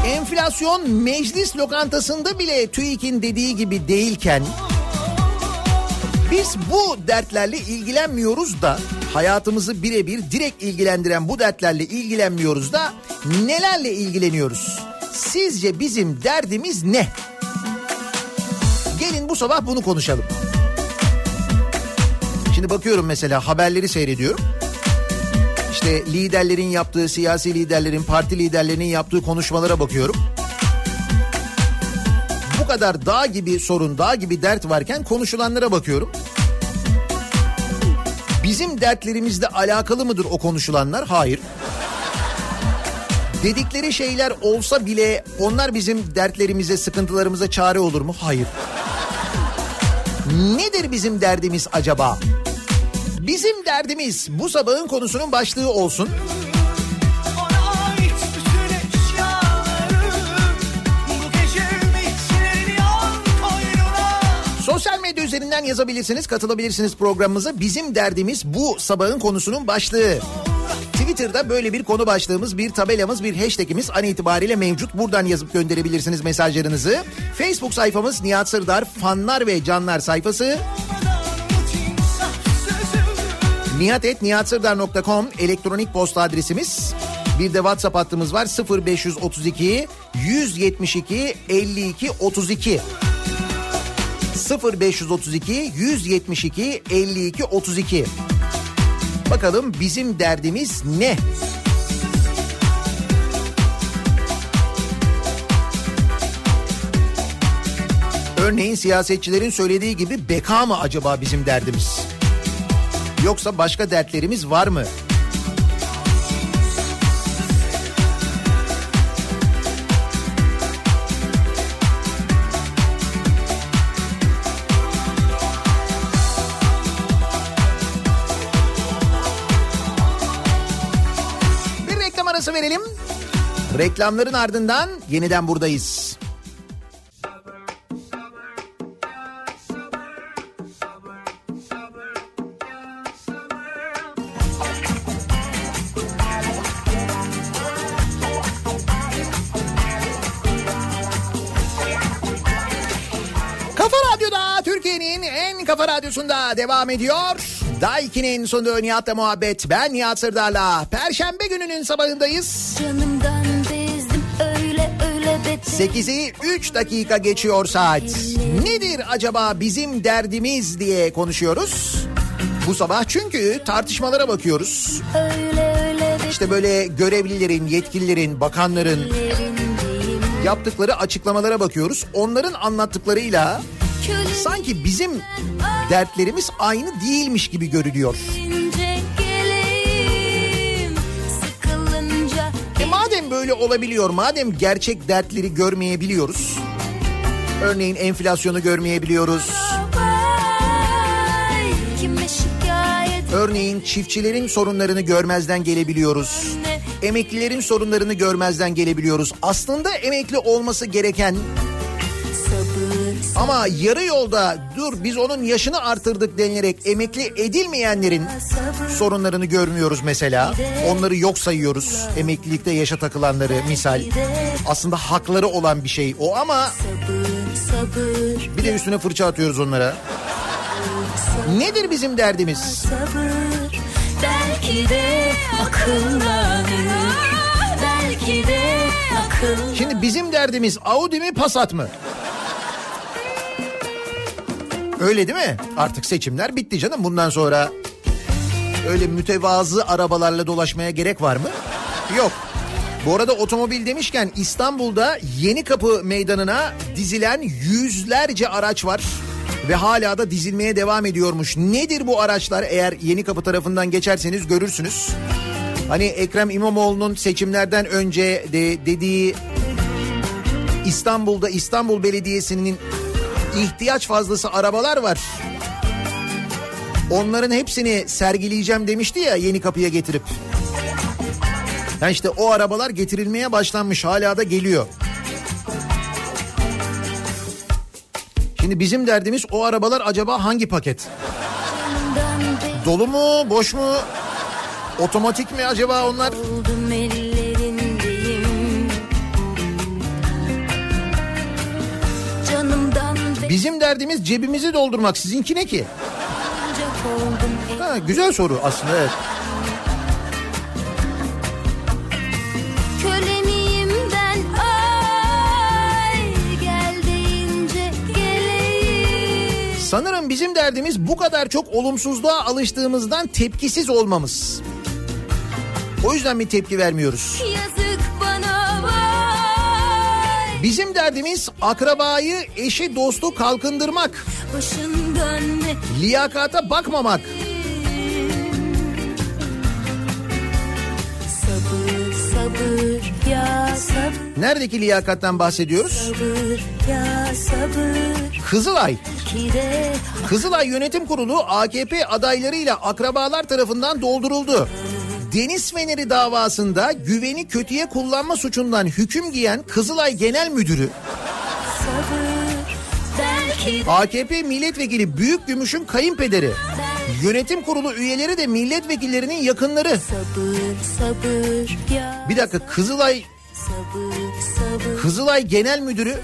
enflasyon meclis lokantasında bile TÜİK'in dediği gibi değilken biz bu dertlerle ilgilenmiyoruz da hayatımızı birebir direkt ilgilendiren bu dertlerle ilgilenmiyoruz da nelerle ilgileniyoruz? Sizce bizim derdimiz ne? Gelin bu sabah bunu konuşalım. Şimdi bakıyorum mesela haberleri seyrediyorum. İşte liderlerin yaptığı, siyasi liderlerin, parti liderlerinin yaptığı konuşmalara bakıyorum. Bu kadar dağ gibi sorun, dağ gibi dert varken konuşulanlara bakıyorum. Bizim dertlerimizle alakalı mıdır o konuşulanlar? Hayır. Dedikleri şeyler olsa bile onlar bizim dertlerimize, sıkıntılarımıza çare olur mu? Hayır. Nedir bizim derdimiz acaba? Bizim derdimiz bu sabahın konusunun başlığı olsun. Sosyal medya üzerinden yazabilirsiniz, katılabilirsiniz programımıza. Bizim derdimiz bu sabahın konusunun başlığı. Twitter'da böyle bir konu başlığımız, bir tabelamız, bir hashtagimiz an itibariyle mevcut. Buradan yazıp gönderebilirsiniz mesajlarınızı. Facebook sayfamız Nihat Sırdar fanlar ve canlar sayfası. Nihatetnihatsırdar.com elektronik posta adresimiz. Bir de WhatsApp hattımız var 0532 172 52 32. 0532 172 52 32. Bakalım bizim derdimiz ne? Örneğin siyasetçilerin söylediği gibi beka mı acaba bizim derdimiz? Yoksa başka dertlerimiz var mı? Bir reklam arası verelim. Reklamların ardından yeniden buradayız. Kafa radyosunda devam ediyor. Daiki'nin sunduğu Nihat'la muhabbet. Ben Nihat Sırdar'la. Perşembe gününün sabahındayız. Bezdim öyle öyle beter 8'i 3 dakika geçiyor saat. Nedir acaba bizim derdimiz diye konuşuyoruz. Bu sabah çünkü tartışmalara bakıyoruz. İşte böyle görevlilerin, yetkililerin, bakanların yaptıkları açıklamalara bakıyoruz. Onların anlattıklarıyla sanki bizim dertlerimiz aynı değilmiş gibi görülüyor. E madem böyle olabiliyor, madem gerçek dertleri görmeyebiliyoruz. Örneğin enflasyonu görmeyebiliyoruz. Örneğin çiftçilerin sorunlarını görmezden gelebiliyoruz. Emeklilerin sorunlarını görmezden gelebiliyoruz. Aslında emekli olması gereken ama yarı yolda dur biz onun yaşını artırdık denilerek emekli edilmeyenlerin sorunlarını görmüyoruz mesela. Onları yok sayıyoruz. Emeklilikte yaşa takılanları misal. Aslında hakları olan bir şey o ama bir de üstüne fırça atıyoruz onlara. Nedir bizim derdimiz? sabır belki de akıllanır belki de akıl Şimdi bizim derdimiz Audi mi Passat mı? Öyle değil mi? Artık seçimler bitti canım. Bundan sonra öyle mütevazı arabalarla dolaşmaya gerek var mı? Yok. Bu arada otomobil demişken İstanbul'da Yeni Kapı Meydanı'na dizilen yüzlerce araç var. Ve hala da dizilmeye devam ediyormuş. Nedir bu araçlar? Eğer Yeni Kapı tarafından geçerseniz görürsünüz. Hani Ekrem İmamoğlu'nun seçimlerden önce de dediği İstanbul'da İstanbul Belediyesi'nin ihtiyaç fazlası arabalar var. Onların hepsini sergileyeceğim demişti ya yeni kapıya getirip. Yani işte o arabalar getirilmeye başlanmış hala da geliyor. Şimdi bizim derdimiz o arabalar acaba hangi paket? Dolu mu boş mu? Otomatik mi acaba onlar? Bizim derdimiz cebimizi doldurmak. Sizinki ne ki? Ha, güzel soru aslında evet. Sanırım bizim derdimiz bu kadar çok olumsuzluğa alıştığımızdan tepkisiz olmamız. O yüzden bir tepki vermiyoruz. Bizim derdimiz akrabayı, eşi, dostu kalkındırmak, liyakata bakmamak. Sabır sabır ya sabır Neredeki liyakattan bahsediyoruz? Sabır ya sabır Kızılay. Kızılay Yönetim Kurulu AKP adaylarıyla akrabalar tarafından dolduruldu. Deniz Feneri davasında güveni kötüye kullanma suçundan hüküm giyen Kızılay Genel Müdürü AKP milletvekili Büyük Gümüş'ün kayınpederi. Yönetim kurulu üyeleri de milletvekillerinin yakınları. sabır sabır ya Bir dakika Kızılay sabır Kızılay Genel Müdürü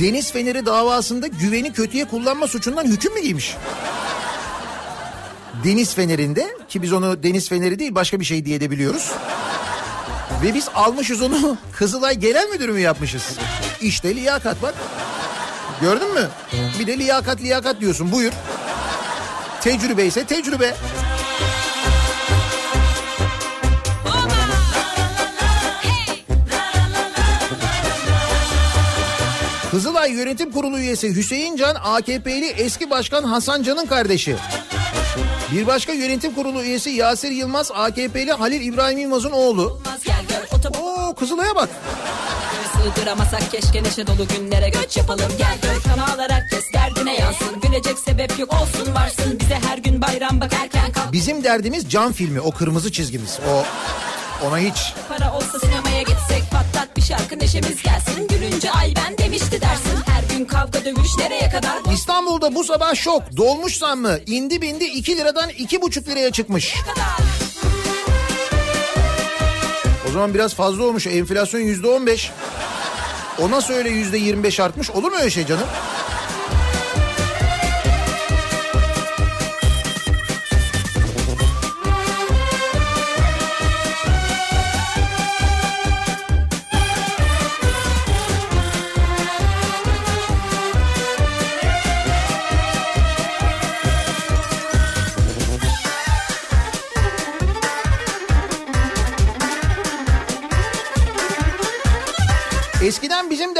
Deniz Feneri davasında güveni kötüye kullanma suçundan hüküm mü giymiş? Deniz fenerinde ki biz onu deniz feneri değil başka bir şey diye de biliyoruz. Ve biz almışız onu Kızılay Genel Müdürü mü yapmışız? İşte liyakat bak. Gördün mü? Bir de liyakat liyakat diyorsun buyur. Tecrübe ise tecrübe. Kızılay Yönetim Kurulu üyesi Hüseyin Can AKP'li eski başkan Hasan Can'ın kardeşi. Bir başka yönetim kurulu üyesi Yasir Yılmaz AKP'li Halil İbrahim Yılmaz'ın oğlu. Oo Kızılay'a bak. sığdıramasak keşke neşe dolu günlere göç yapalım Gel gör kanallar herkes derdine yansın Gülecek sebep yok olsun varsın bize her gün bayram bak erken kalk Bizim derdimiz can filmi o kırmızı çizgimiz. O ona hiç. Para olsa sinemaya patlat bir şarkı neşemiz gelsin Gülünce ay ben demişti dersin Her gün kavga dövüş nereye kadar bu İstanbul'da bu sabah şok. Dolmuş zammı indi bindi 2 liradan 2,5 liraya çıkmış. O zaman biraz fazla olmuş. Enflasyon yüzde on beş. O nasıl öyle yüzde yirmi beş artmış? Olur mu öyle şey canım?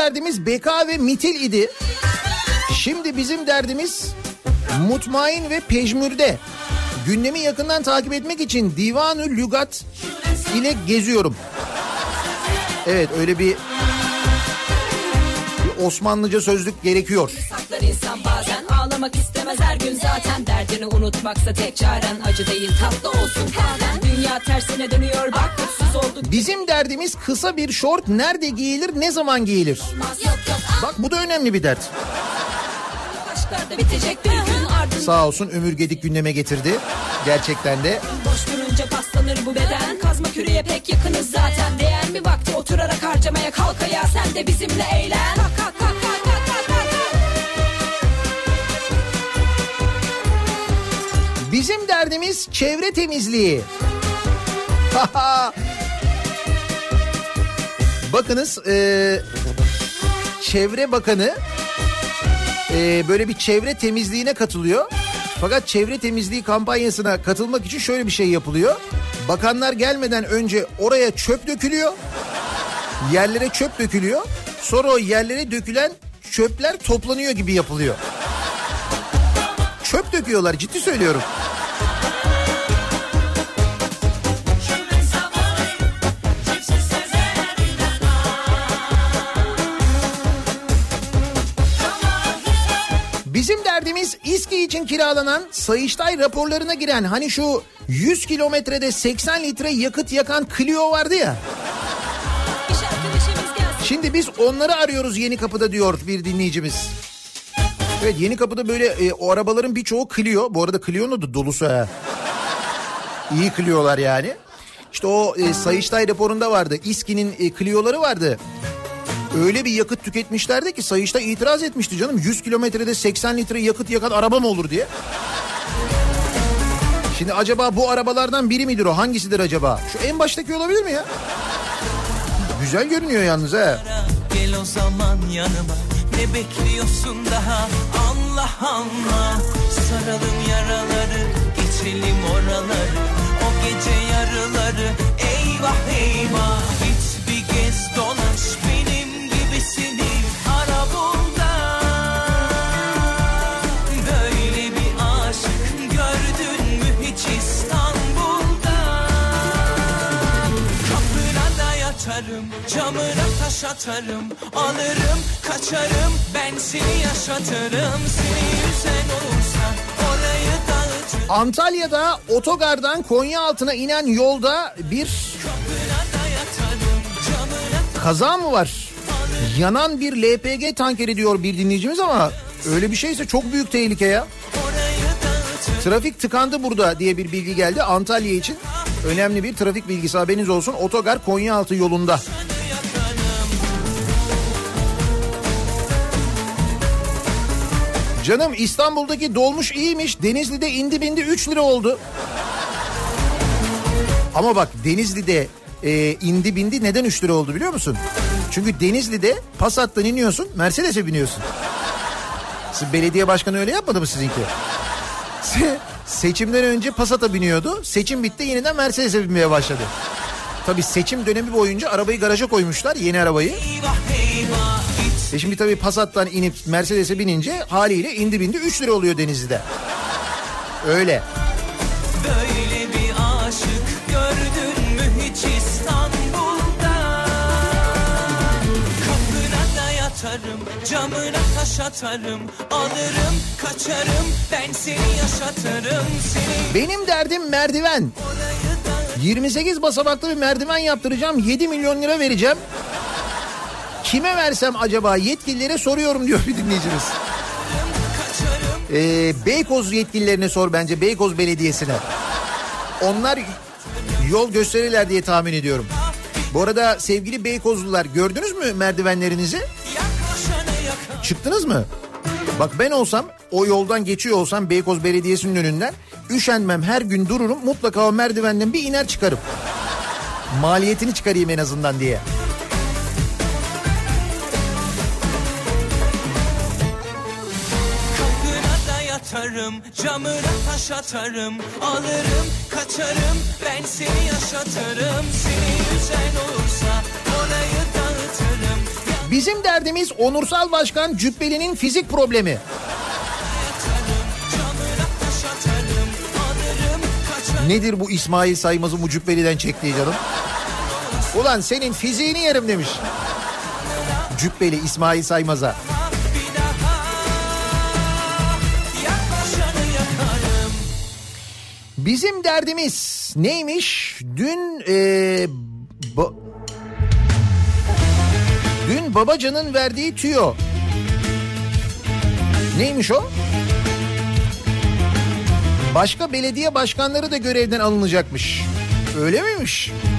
Derdimiz beka ve mitil idi. Şimdi bizim derdimiz mutmain ve pejmürde. Gündemi yakından takip etmek için Divanı Lügat ile geziyorum. Evet öyle bir, bir Osmanlıca sözlük gerekiyor. insan bazen Ağlamak istemez her gün zaten. Derdini unutmaksa tek çaren Acı değil tatlı olsun. Kahven. Dünya tersine dönüyor bak mutsuz olduk. Bizim derdimiz kısa bir şort. Nerede giyilir ne zaman giyilir. Yok yok. Bak bu da önemli bir dert. bitecek bir gün ardından Sağ olsun Ömür Gedik gündeme getirdi. Gerçekten de. Boş durunca paslanır bu beden. Kazma küreye pek yakınız zaten. Değer mi vakti oturarak harcamaya? Kalk ayağa Sen de bizimle eğlen. Kalk Bizim derdimiz çevre temizliği. Bakınız e, Çevre Bakanı e, böyle bir çevre temizliğine katılıyor. Fakat çevre temizliği kampanyasına katılmak için şöyle bir şey yapılıyor. Bakanlar gelmeden önce oraya çöp dökülüyor. Yerlere çöp dökülüyor. Sonra o yerlere dökülen çöpler toplanıyor gibi yapılıyor. Çöp döküyorlar ciddi söylüyorum. İçin kiralanan Sayıştay raporlarına giren hani şu 100 kilometrede 80 litre yakıt yakan Clio vardı ya. Şimdi biz onları arıyoruz Yeni Kapı'da diyor bir dinleyicimiz. Evet Yeni Kapı'da böyle e, o arabaların birçoğu Clio. Bu arada Clio'nun da dolusu ha. İyi Clio'lar yani. İşte o e, Sayıştay raporunda vardı. İSKİ'nin e, Clio'ları vardı. Öyle bir yakıt tüketmişlerdi ki Sayıştay itiraz etmişti canım. 100 kilometrede 80 litre yakıt yakan araba mı olur diye. Şimdi acaba bu arabalardan biri midir o? Hangisidir acaba? Şu en baştaki olabilir mi ya? Güzel görünüyor yalnız ha. Gel o zaman yanıma Ne bekliyorsun daha Allah Allah Saralım yaraları Geçelim oraları O gece yarıları Eyvah eyvah Git bir gez dolaş camına taş atarım Alırım, kaçarım, ben seni yaşatırım Seni yüzen olursa orayı dağıtırım Antalya'da otogardan Konya altına inen yolda bir kaza mı var? Yanan bir LPG tankeri diyor bir dinleyicimiz ama öyle bir şeyse çok büyük tehlike ya. Trafik tıkandı burada diye bir bilgi geldi Antalya için. Önemli bir trafik bilgisi haberiniz olsun. Otogar Konyaaltı yolunda. Canım İstanbul'daki dolmuş iyiymiş. Denizli'de indi bindi 3 lira oldu. Ama bak Denizli'de e, indi bindi neden 3 lira oldu biliyor musun? Çünkü Denizli'de Passat'tan iniyorsun Mercedes'e biniyorsun. Siz belediye başkanı öyle yapmadı mı sizinki? Se- Seçimden önce Passat'a biniyordu. Seçim bitti yeniden Mercedes'e binmeye başladı. Tabii seçim dönemi boyunca arabayı garaja koymuşlar yeni arabayı. E şimdi tabii Passat'tan inip Mercedes'e binince haliyle indi bindi 3 lira oluyor Denizli'de. Öyle. Böyle bir aşık gördün mü hiç İstanbul'da Kapına da yatarım camına taş atarım Alırım kaçarım ben seni yaşatırım seni Benim derdim merdiven. 28 basamaklı bir merdiven yaptıracağım 7 milyon lira vereceğim. Kime versem acaba yetkililere soruyorum diyor bir dinleyicimiz. Ee, Beykoz yetkililerine sor bence Beykoz Belediyesi'ne. Onlar yol gösterirler diye tahmin ediyorum. Bu arada sevgili Beykozlular gördünüz mü merdivenlerinizi? Çıktınız mı? Bak ben olsam o yoldan geçiyor olsam Beykoz Belediyesi'nin önünden üşenmem her gün dururum mutlaka o merdivenden bir iner çıkarım. Maliyetini çıkarayım en azından diye. Da yatarım camına taş atarım Alırım kaçarım ben seni yaşatırım Seni yüzen olursa orayı dağıtırım Bizim derdimiz Onursal Başkan Cübbeli'nin fizik problemi. Nedir bu İsmail Saymaz'ın bu Cübbeli'den çektiği canım? Ulan senin fiziğini yerim demiş. Cübbeli İsmail Saymaz'a. Bizim derdimiz neymiş? Dün e, ba- dün babacanın verdiği tüyo. Neymiş o? Başka belediye başkanları da görevden alınacakmış. Öyle miymiş? Bize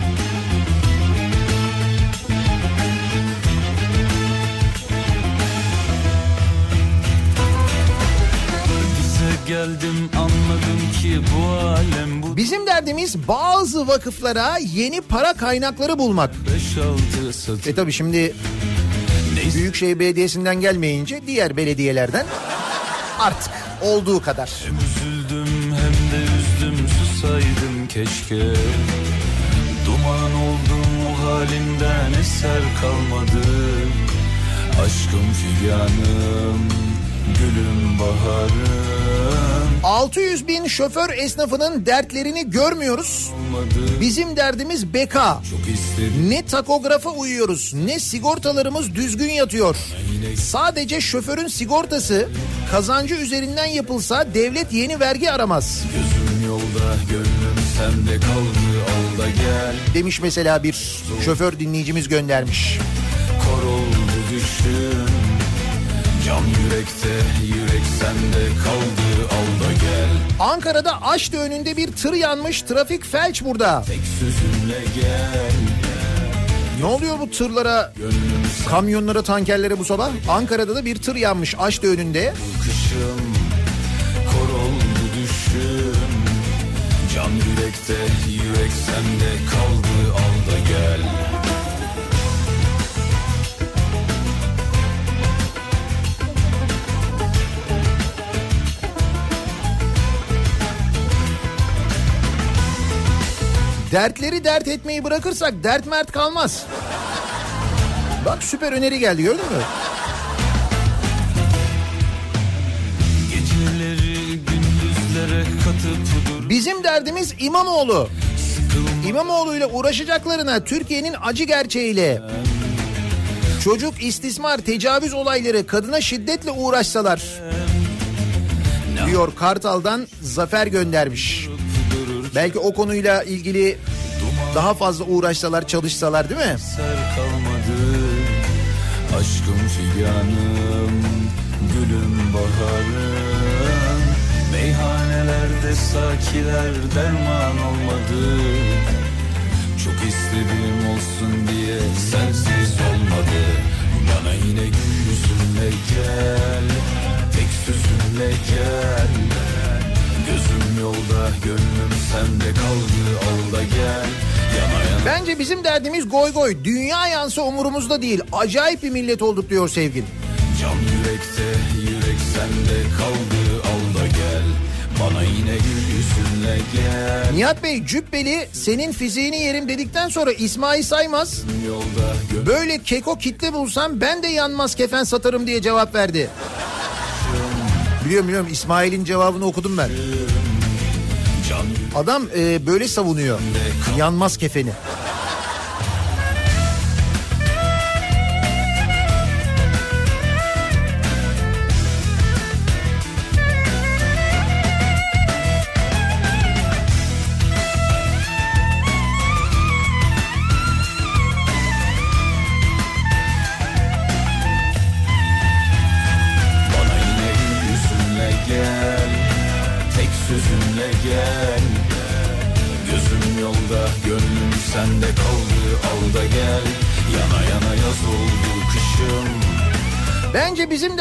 geldim anladım ki bu alem bu Bizim derdimiz bazı vakıflara yeni para kaynakları bulmak. 5-6 satır E tabi şimdi Büyükşehir Belediyesi'nden gelmeyince diğer belediyelerden artık olduğu kadar. Hem üzüldüm hem de üzdüm. Susaydım keşke. Duman oldum o halimden eser kalmadı. Aşkım figanım, gülüm baharım 600 bin şoför esnafının dertlerini görmüyoruz. Bizim derdimiz beka. Ne takografa uyuyoruz ne sigortalarımız düzgün yatıyor. Sadece şoförün sigortası kazancı üzerinden yapılsa devlet yeni vergi aramaz. Gözüm yolda gönlüm sende kaldı al da gel Demiş mesela bir şoför dinleyicimiz göndermiş. Kor oldu düşün Can yürekte yürek sende kaldı Ankara'da Aşlı önünde bir tır yanmış trafik felç burada. Ne oluyor bu tırlara, kamyonlara, tankerlere bu sabah? Ankara'da da bir tır yanmış Aşlı önünde. Kışım düşün Can yürekte yürek sende kaldı al Dertleri dert etmeyi bırakırsak dert mert kalmaz. Bak süper öneri geldi gördün mü? Bizim derdimiz İmamoğlu. İmamoğlu ile uğraşacaklarına Türkiye'nin acı gerçeğiyle çocuk istismar, tecavüz olayları, kadına şiddetle uğraşsalar diyor Kartal'dan Zafer göndermiş. Belki o konuyla ilgili daha fazla uğraşsalar, çalışsalar değil mi? Kalmadı Aşkım figanım Gülüm baharım. Meyhanelerde sakiler derman olmadı. Çok istedim olsun diye sensiz olmadı. Bana yine gül yüzünle gel Tek Gözüm yolda gönlüm sende kaldı al gel Bence bizim derdimiz goy goy. Dünya yansa umurumuzda değil. Acayip bir millet olduk diyor sevgili. Can yürekte, yürek sende kaldı al da gel. Bana yine gül yüzünle gel. Nihat Bey cübbeli senin fiziğini yerim dedikten sonra İsmail Saymaz. Böyle keko kitle bulsam ben de yanmaz kefen satarım diye cevap verdi. Biliyorum biliyorum İsmail'in cevabını okudum ben. Adam e, böyle savunuyor. Yanmaz kefeni.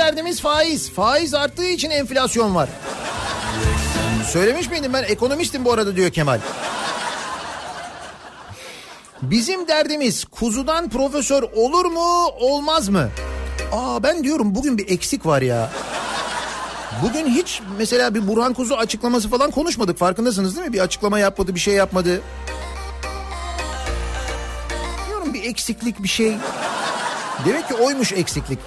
Derdimiz faiz. Faiz arttığı için enflasyon var. Söylemiş miydim ben ekonomistim bu arada diyor Kemal. Bizim derdimiz kuzudan profesör olur mu olmaz mı? Aa ben diyorum bugün bir eksik var ya. Bugün hiç mesela bir Burhan Kuzu açıklaması falan konuşmadık farkındasınız değil mi? Bir açıklama yapmadı bir şey yapmadı. Diyorum bir eksiklik bir şey. Demek ki oymuş eksiklik.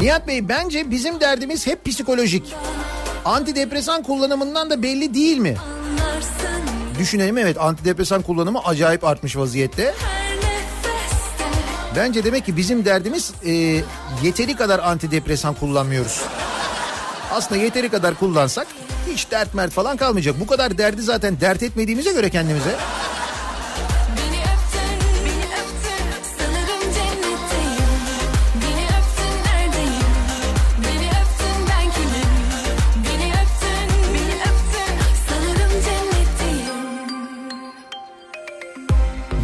Nihat Bey bence bizim derdimiz hep psikolojik. Antidepresan kullanımından da belli değil mi? Düşünelim evet antidepresan kullanımı acayip artmış vaziyette. Bence demek ki bizim derdimiz e, yeteri kadar antidepresan kullanmıyoruz. Aslında yeteri kadar kullansak hiç dert mert falan kalmayacak. Bu kadar derdi zaten dert etmediğimize göre kendimize.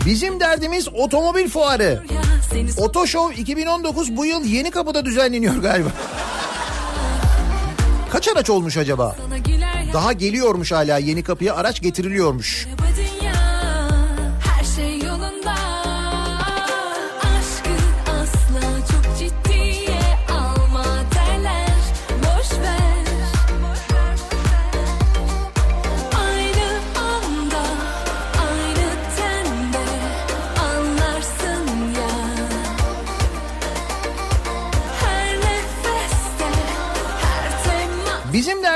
Bizim derdimiz otomobil fuarı. Ya seni Otoshow 2019 bu yıl yeni kapıda düzenleniyor galiba. Kaç araç olmuş acaba? Daha geliyormuş hala yeni kapıya araç getiriliyormuş. Merhaba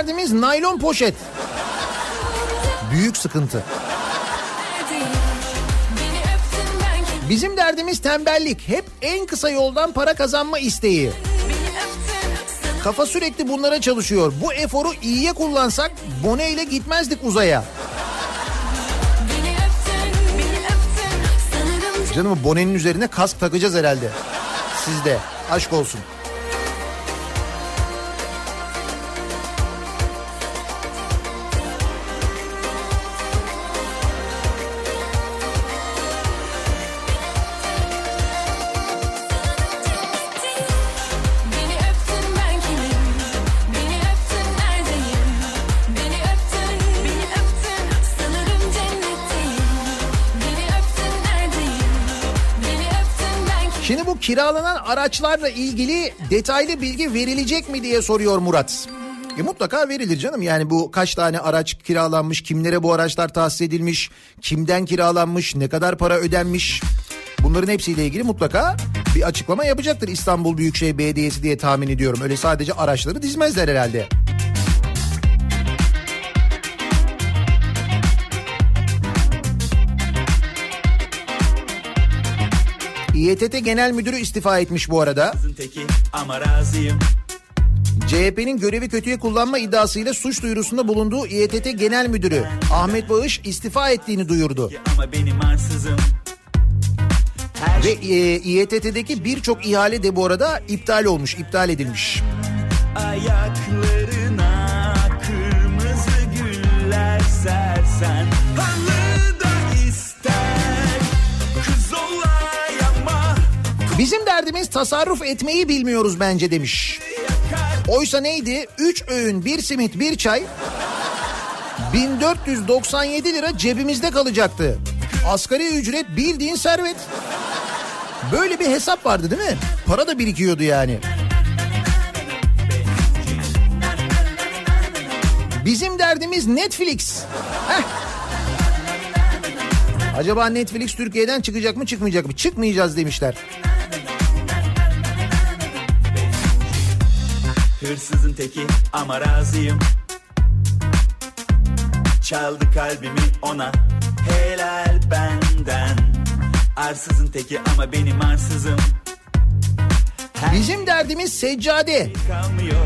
derdimiz naylon poşet. Büyük sıkıntı. Bizim derdimiz tembellik. Hep en kısa yoldan para kazanma isteği. Kafa sürekli bunlara çalışıyor. Bu eforu iyiye kullansak bone ile gitmezdik uzaya. Canım bonenin üzerine kask takacağız herhalde. Sizde. Aşk olsun. Kiralanan araçlarla ilgili detaylı bilgi verilecek mi diye soruyor Murat. E mutlaka verilir canım yani bu kaç tane araç kiralanmış, kimlere bu araçlar tahsis edilmiş, kimden kiralanmış, ne kadar para ödenmiş. Bunların hepsiyle ilgili mutlaka bir açıklama yapacaktır İstanbul Büyükşehir Belediyesi diye tahmin ediyorum. Öyle sadece araçları dizmezler herhalde. İETT Genel Müdürü istifa etmiş bu arada. teki ama razıyım. CHP'nin görevi kötüye kullanma iddiasıyla suç duyurusunda bulunduğu İETT Genel Müdürü Ahmet Bağış istifa ettiğini duyurdu. Ama benim arsızım. Ve e, İETT'deki birçok ihale de bu arada iptal olmuş, iptal edilmiş. Ayaklarına kırmızı güller sersen Bizim derdimiz tasarruf etmeyi bilmiyoruz bence demiş. Oysa neydi? 3 öğün, bir simit, bir çay 1497 lira cebimizde kalacaktı. Asgari ücret bildiğin servet. Böyle bir hesap vardı değil mi? Para da birikiyordu yani. Bizim derdimiz Netflix. Heh. Acaba Netflix Türkiye'den çıkacak mı çıkmayacak mı? Çıkmayacağız demişler. Hırsızın teki ama razıyım Çaldı kalbimi ona Helal benden Arsızın teki ama benim arsızım Bizim derdimiz seccade. Kalmıyor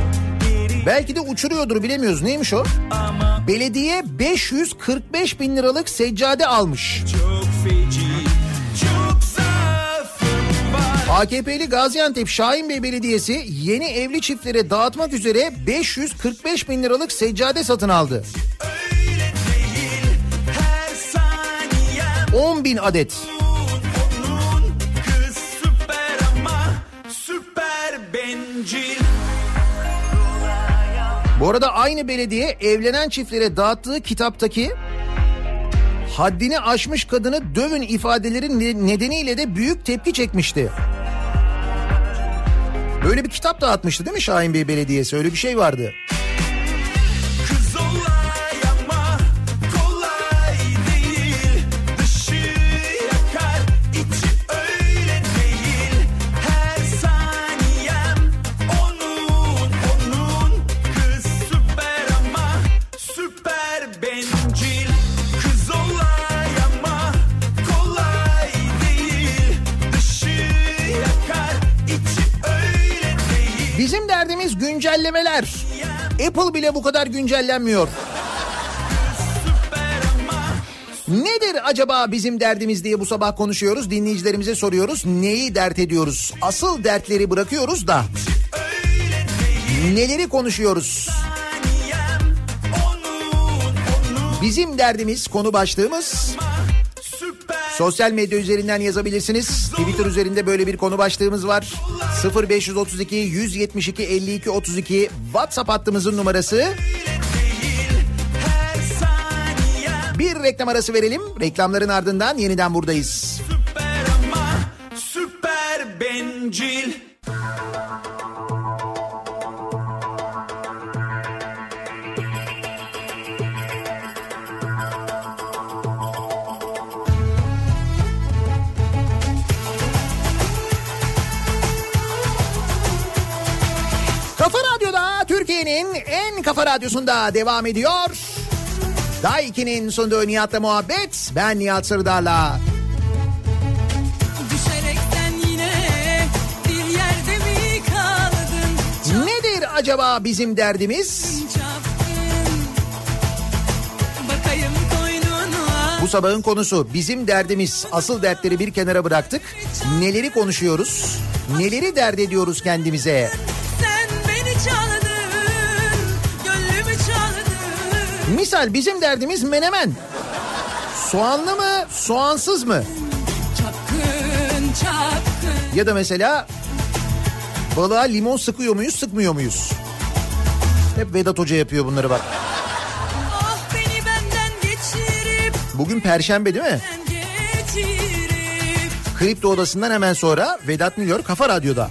Belki de uçuruyordur bilemiyoruz. Neymiş o? Belediye 545 bin liralık seccade almış. Çok AKP'li Gaziantep Şahin Bey Belediyesi yeni evli çiftlere dağıtmak üzere 545 bin liralık seccade satın aldı. Her saniyem 10 bin adet. süper ama Süper Bu arada aynı belediye evlenen çiftlere dağıttığı kitaptaki haddini aşmış kadını dövün ifadeleri ne- nedeniyle de büyük tepki çekmişti. Böyle bir kitap dağıtmıştı değil mi Şahin Bey Belediyesi? Öyle bir şey vardı. Güncellemeler. Apple bile bu kadar güncellenmiyor. Nedir acaba bizim derdimiz diye bu sabah konuşuyoruz. Dinleyicilerimize soruyoruz. Neyi dert ediyoruz? Asıl dertleri bırakıyoruz da. Neleri konuşuyoruz? Bizim derdimiz konu başlığımız. Sosyal medya üzerinden yazabilirsiniz. Twitter üzerinde böyle bir konu başlığımız var. 0532 172 52 32 WhatsApp hattımızın numarası. Bir reklam arası verelim. Reklamların ardından yeniden buradayız. Süper ama süper bencil kafa radyosunda devam ediyor. Daiki'nin sunduğu Nihat'la muhabbet. Ben Nihat Sırdar'la. Nedir acaba bizim derdimiz? Bu sabahın konusu bizim derdimiz. Asıl dertleri bir kenara bıraktık. Neleri konuşuyoruz? Neleri dert ediyoruz kendimize? Sen Misal bizim derdimiz menemen. Soğanlı mı, soğansız mı? Çapkın çapkın Ya da mesela balığa limon sıkıyor muyuz, sıkmıyor muyuz? Hep Vedat Hoca yapıyor bunları bak. Ah beni benden geçirip Bugün perşembe değil mi? Kripto odasından hemen sonra Vedat Milor Kafa Radyo'da.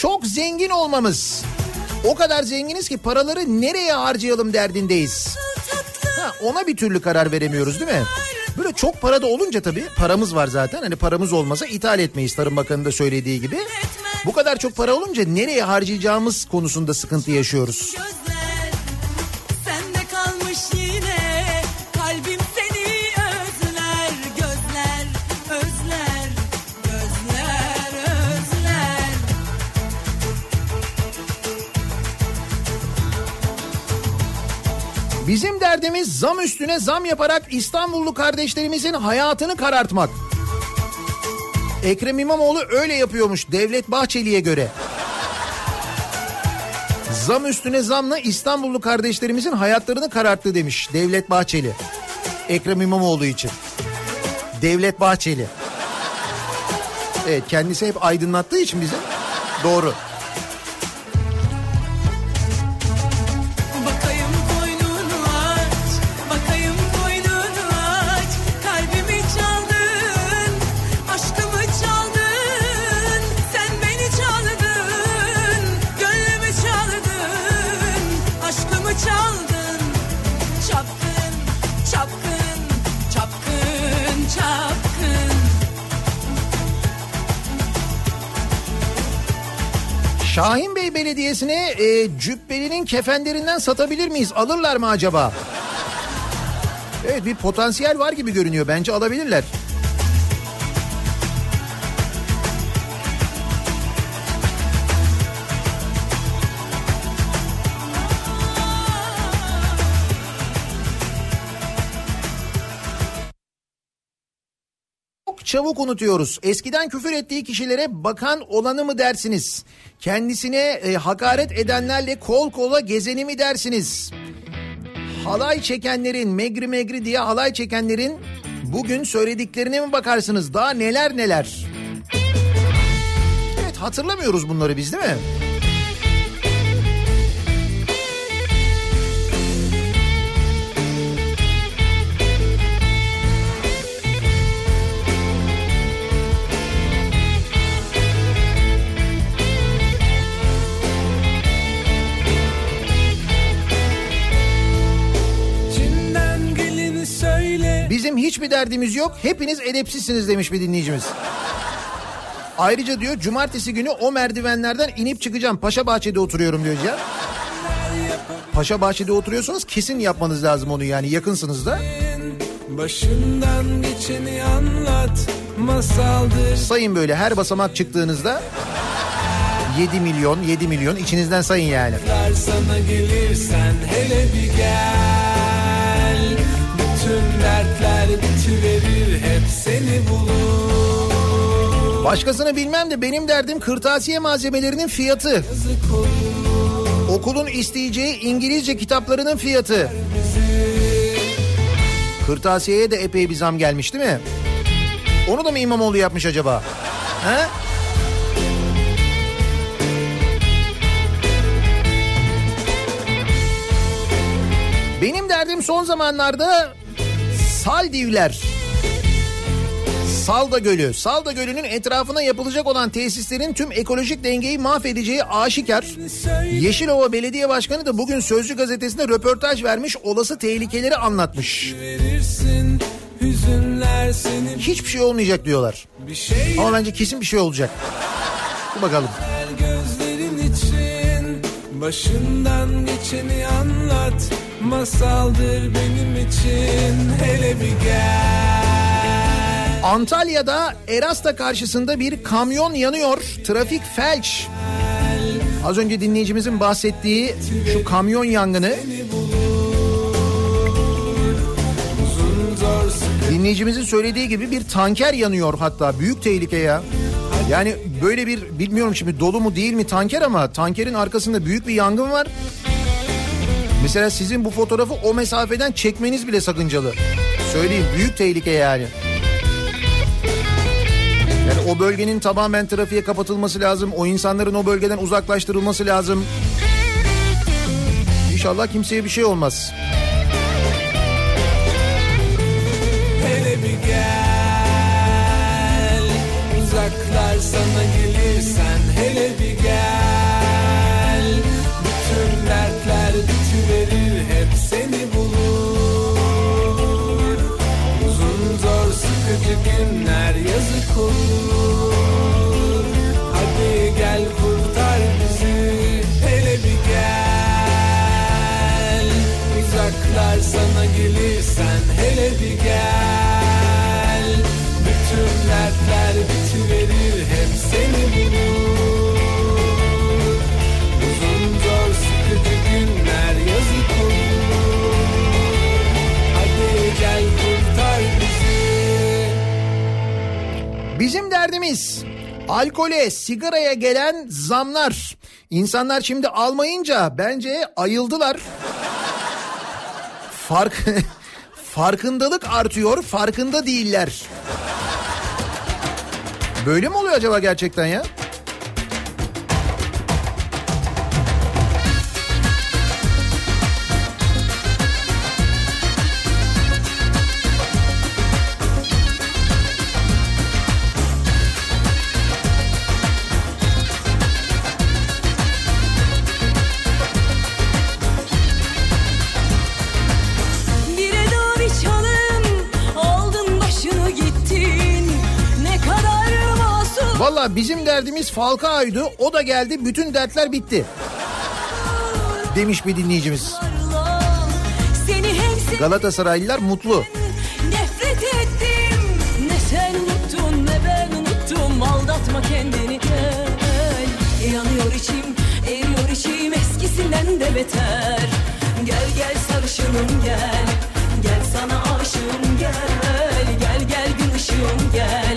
Çok zengin olmamız. O kadar zenginiz ki paraları nereye harcayalım derdindeyiz. Ha, ona bir türlü karar veremiyoruz değil mi? Böyle çok para da olunca tabii paramız var zaten. Hani paramız olmasa ithal etmeyiz Tarım Bakanı da söylediği gibi. Bu kadar çok para olunca nereye harcayacağımız konusunda sıkıntı yaşıyoruz. Sende derdimiz zam üstüne zam yaparak İstanbullu kardeşlerimizin hayatını karartmak. Ekrem İmamoğlu öyle yapıyormuş Devlet Bahçeli'ye göre. Zam üstüne zamla İstanbullu kardeşlerimizin hayatlarını kararttı demiş Devlet Bahçeli. Ekrem İmamoğlu için. Devlet Bahçeli. Evet kendisi hep aydınlattığı için bizi. Doğru. Şahin Bey Belediyesi'ne e, cübbelinin kefenlerinden satabilir miyiz? Alırlar mı acaba? Evet bir potansiyel var gibi görünüyor. Bence alabilirler. Çabuk unutuyoruz. Eskiden küfür ettiği kişilere bakan olanı mı dersiniz? Kendisine e, hakaret edenlerle kol kola gezeni mi dersiniz? Halay çekenlerin, megri megri diye halay çekenlerin bugün söylediklerine mi bakarsınız? Daha neler neler. Evet hatırlamıyoruz bunları biz değil mi? Bizim hiçbir derdimiz yok. Hepiniz edepsizsiniz demiş bir dinleyicimiz. Ayrıca diyor cumartesi günü o merdivenlerden inip çıkacağım. Paşa Bahçe'de oturuyorum diyor ya. Paşa Bahçe'de oturuyorsanız kesin yapmanız lazım onu yani yakınsınız da. Başından geçeni anlat. Masaldır. Sayın böyle her basamak çıktığınızda 7 milyon 7 milyon içinizden sayın yani. Sana gelirsen hele bir gel. Bitiverir hep seni bulur. Başkasını bilmem de benim derdim kırtasiye malzemelerinin fiyatı. Okulun isteyeceği İngilizce kitaplarının fiyatı. Kırtasiyeye de epey bir zam gelmiş değil mi? Onu da mı İmamoğlu yapmış acaba? He? Benim derdim son zamanlarda Saldivler. Salda Gölü. Salda Gölü'nün etrafına yapılacak olan tesislerin tüm ekolojik dengeyi mahvedeceği aşikar. Yeşilova Belediye Başkanı da bugün Sözcü Gazetesi'nde röportaj vermiş olası tehlikeleri anlatmış. Verirsin Hiçbir şey olmayacak diyorlar. şey Ama bence kesin bir şey olacak. Dur bakalım. Gözlerin için Başından geçeni anlat Masaldır benim için Hele bir gel Antalya'da Erasta karşısında bir kamyon yanıyor. Trafik felç. Az önce dinleyicimizin bahsettiği şu kamyon yangını dinleyicimizin söylediği gibi bir tanker yanıyor hatta büyük tehlike ya. Yani böyle bir bilmiyorum şimdi dolu mu değil mi tanker ama tankerin arkasında büyük bir yangın var. Mesela sizin bu fotoğrafı o mesafeden çekmeniz bile sakıncalı. Söyleyeyim büyük tehlike yani. Yani o bölgenin tamamen trafiğe kapatılması lazım. O insanların o bölgeden uzaklaştırılması lazım. İnşallah kimseye bir şey olmaz. Bizim derdimiz alkole, sigaraya gelen zamlar. İnsanlar şimdi almayınca bence ayıldılar. Fark farkındalık artıyor, farkında değiller. Böyle mi oluyor acaba gerçekten ya? Bizim derdimiz Falcao'ydu. O da geldi. Bütün dertler bitti. Demiş bir dinleyicimiz. Galatasaraylılar mutlu. nefret ettim ne sen unuttun ne ben unuttum aldatma kendini gel yanıyor içim eriyor içim eskisinden de beter gel gel sarışınım gel gel sana aşığım gel gel gel gün ışığım gel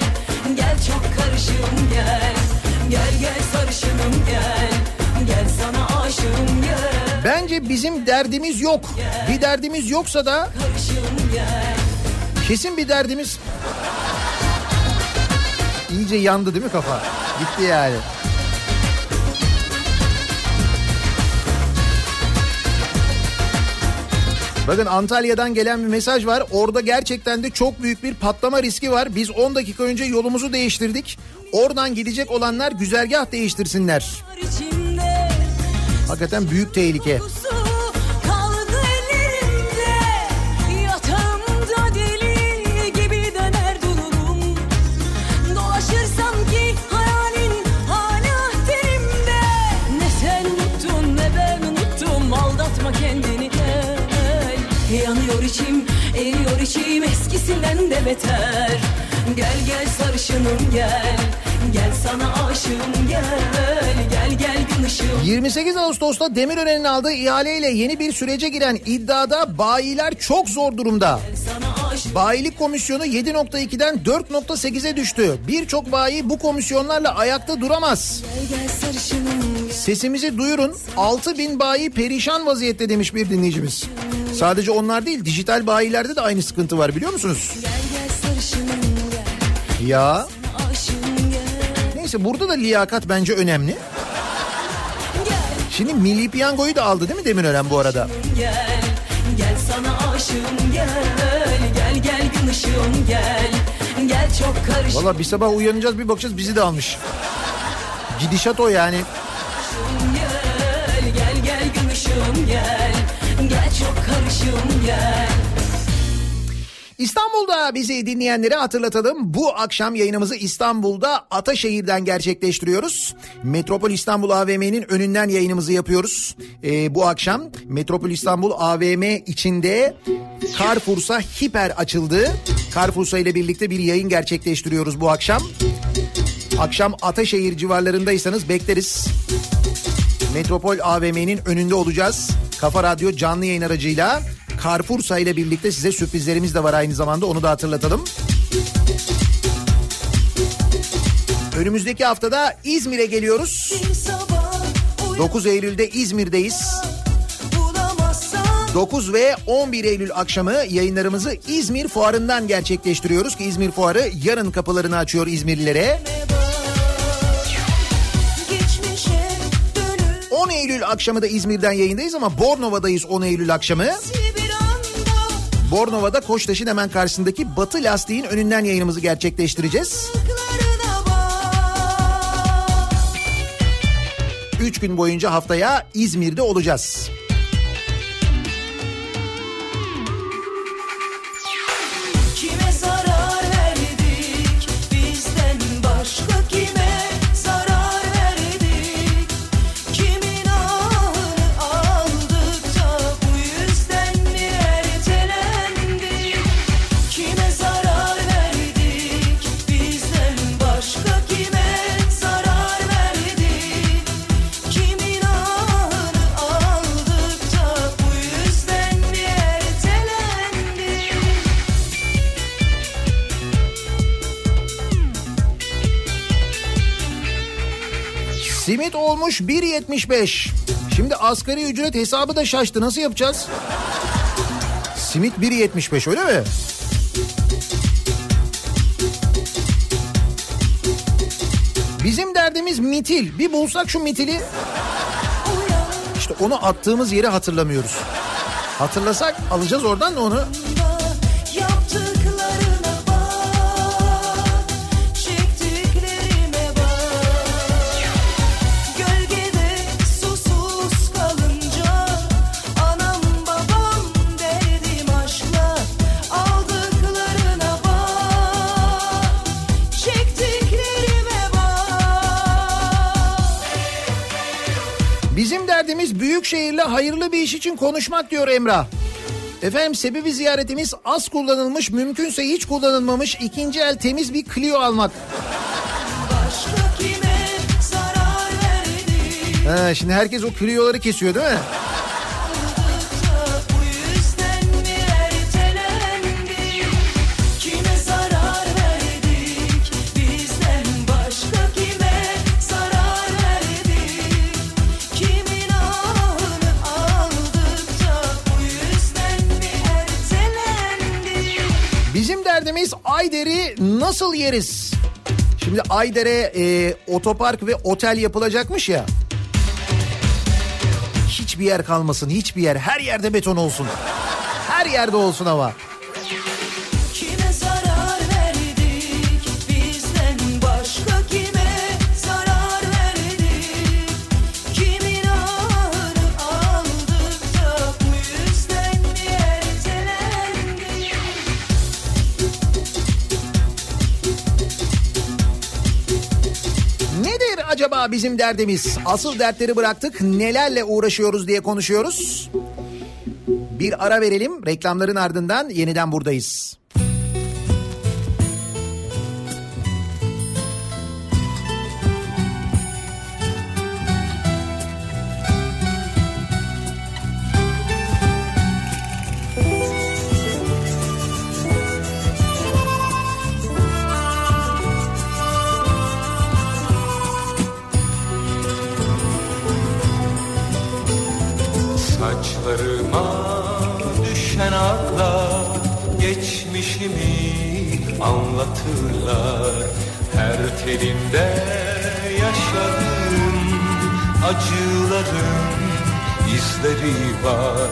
sarışınım gel gel sana aşığım gel Bence bizim derdimiz yok. Bir derdimiz yoksa da kesin bir derdimiz... İyice yandı değil mi kafa? Gitti yani. Bakın Antalya'dan gelen bir mesaj var. Orada gerçekten de çok büyük bir patlama riski var. Biz 10 dakika önce yolumuzu değiştirdik. Oradan gidecek olanlar güzergah değiştirsinler. Hakikaten büyük tehlike. Su eriyor içim eskisinden de beter Gel gel sarışınım gel Gel sana aşığım gel Gel gel gün ışığım 28 Ağustos'ta Demirören'in aldığı ihaleyle yeni bir sürece giren iddiada bayiler çok zor durumda. Bayilik komisyonu 7.2'den 4.8'e düştü. Birçok bayi bu komisyonlarla ayakta duramaz. Gel gel gel Sesimizi duyurun. 6 bin bayi perişan vaziyette demiş bir dinleyicimiz. Sadece onlar değil dijital bayilerde de aynı sıkıntı var biliyor musunuz? Ya neyse burada da liyakat bence önemli. Şimdi Milli Piyango'yu da aldı değil mi Demirören bu arada? Gel Gel sana aşığım gel Gel gel gün ışığım gel Gel çok karışım Valla bir sabah uyanacağız bir bakacağız bizi de almış. Gidişat o yani. gel Gel gel gün ışığım Gel İstanbul'da bizi dinleyenlere hatırlatalım. Bu akşam yayınımızı İstanbul'da Ataşehir'den gerçekleştiriyoruz. Metropol İstanbul AVM'nin önünden yayınımızı yapıyoruz. Ee, bu akşam Metropol İstanbul AVM içinde Carrefour'sa hiper açıldı. Carrefour'sa ile birlikte bir yayın gerçekleştiriyoruz bu akşam. Akşam Ataşehir civarlarındaysanız bekleriz. Metropol AVM'nin önünde olacağız. Kafa Radyo canlı yayın aracıyla Carrefour'sa ile birlikte size sürprizlerimiz de var aynı zamanda onu da hatırlatalım. Önümüzdeki haftada İzmir'e geliyoruz. Bir sabah 9 Eylül'de İzmir'deyiz. bulamazsam 9 ve 11 Eylül akşamı yayınlarımızı İzmir Fuarı'ndan gerçekleştiriyoruz ki İzmir Fuarı yarın kapılarını açıyor İzmirlilere. geçmişe 10 Eylül akşamı da İzmir'den yayındayız ama Bornova'dayız 10 Eylül akşamı. Bornova'da Koçtaş'ın hemen karşısındaki Batı Lastiğin önünden yayınımızı gerçekleştireceğiz. Klarına bak 3 gün boyunca haftaya İzmir'de olacağız. Simit olmuş 1.75. Şimdi asgari ücret hesabı da şaştı. Nasıl yapacağız? Simit 1.75 öyle mi? Bizim derdimiz mitil. Bir bulsak şu mitili. İşte onu attığımız yeri hatırlamıyoruz. Hatırlasak alacağız oradan da onu. Derdimiz büyük şehirle hayırlı bir iş için konuşmak diyor Emrah. Efendim sebebi ziyaretimiz az kullanılmış mümkünse hiç kullanılmamış ikinci el temiz bir Clio almak. Ha, şimdi herkes o Clio'ları kesiyor değil mi? Ayder'i nasıl yeriz? Şimdi Ayder'e e, otopark ve otel yapılacakmış ya. Hiçbir yer kalmasın, hiçbir yer. Her yerde beton olsun. Her yerde olsun ama. Acaba bizim derdimiz? Asıl dertleri bıraktık. Nelerle uğraşıyoruz diye konuşuyoruz. Bir ara verelim. Reklamların ardından yeniden buradayız. Acıların izleri var.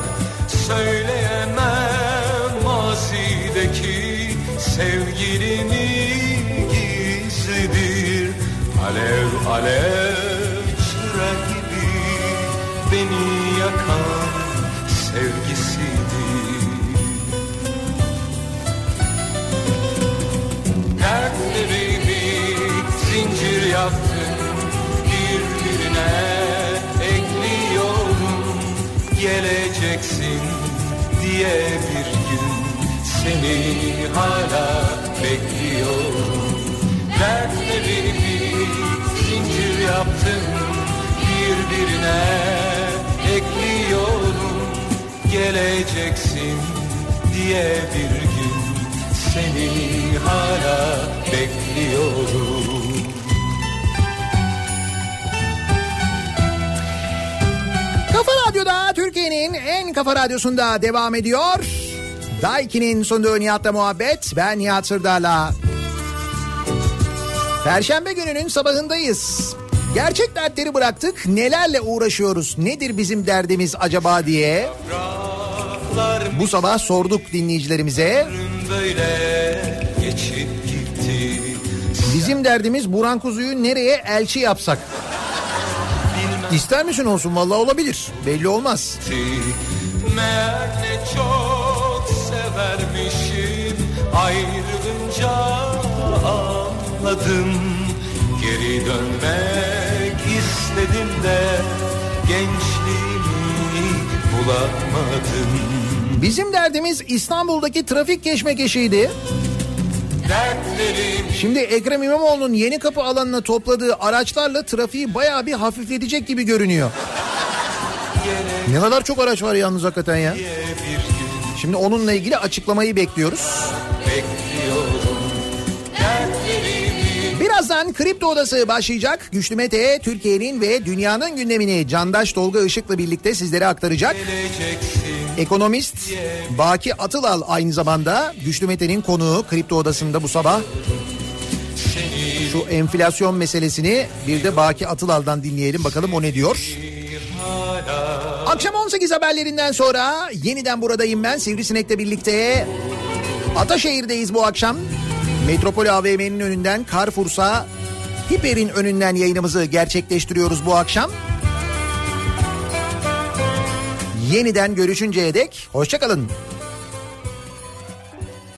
Söyleyemem mazideki sevgilini gizlidir Alev alev çıra gibi beni yakan sevgisidir Geleceksin diye bir gün seni hala bekliyorum. Dertlerimi zincir yaptım birbirine ekliyorum. Geleceksin diye bir gün seni hala bekliyorum Kafa Radyo'da Türkiye'nin en kafa radyosunda devam ediyor. Daiki'nin sunduğu Nihat'la muhabbet. Ben Nihat Sırdar'la. Perşembe gününün sabahındayız. Gerçek dertleri bıraktık. Nelerle uğraşıyoruz? Nedir bizim derdimiz acaba diye. Bu sabah sorduk dinleyicilerimize. Bizim derdimiz Burhan Kuzu'yu nereye elçi yapsak? İster misin olsun? Vallahi olabilir. Belli olmaz. Meğer ne çok severmişim Ayrılınca anladım Geri dönmek istedim de Gençliğimi bulamadım Bizim derdimiz İstanbul'daki trafik keşmekeşiydi. Şimdi Ekrem İmamoğlu'nun yeni kapı alanına topladığı araçlarla trafiği bayağı bir hafifletecek gibi görünüyor. Ne kadar çok araç var yalnız hakikaten ya. Şimdi onunla ilgili açıklamayı bekliyoruz. Birazdan Kripto Odası başlayacak. Güçlü Mete Türkiye'nin ve dünyanın gündemini Candaş Tolga Işık'la birlikte sizlere aktaracak. Ekonomist Baki Atılal aynı zamanda Güçlü Mete'nin konuğu Kripto Odası'nda bu sabah. Şu enflasyon meselesini bir de Baki Atılal'dan dinleyelim bakalım o ne diyor. Akşam 18 haberlerinden sonra yeniden buradayım ben Sivrisinek'le birlikte. Ataşehir'deyiz bu akşam. Metropol AVM'nin önünden Carrefour'sa Hiper'in önünden yayınımızı gerçekleştiriyoruz bu akşam. Yeniden görüşünceye dek hoşçakalın.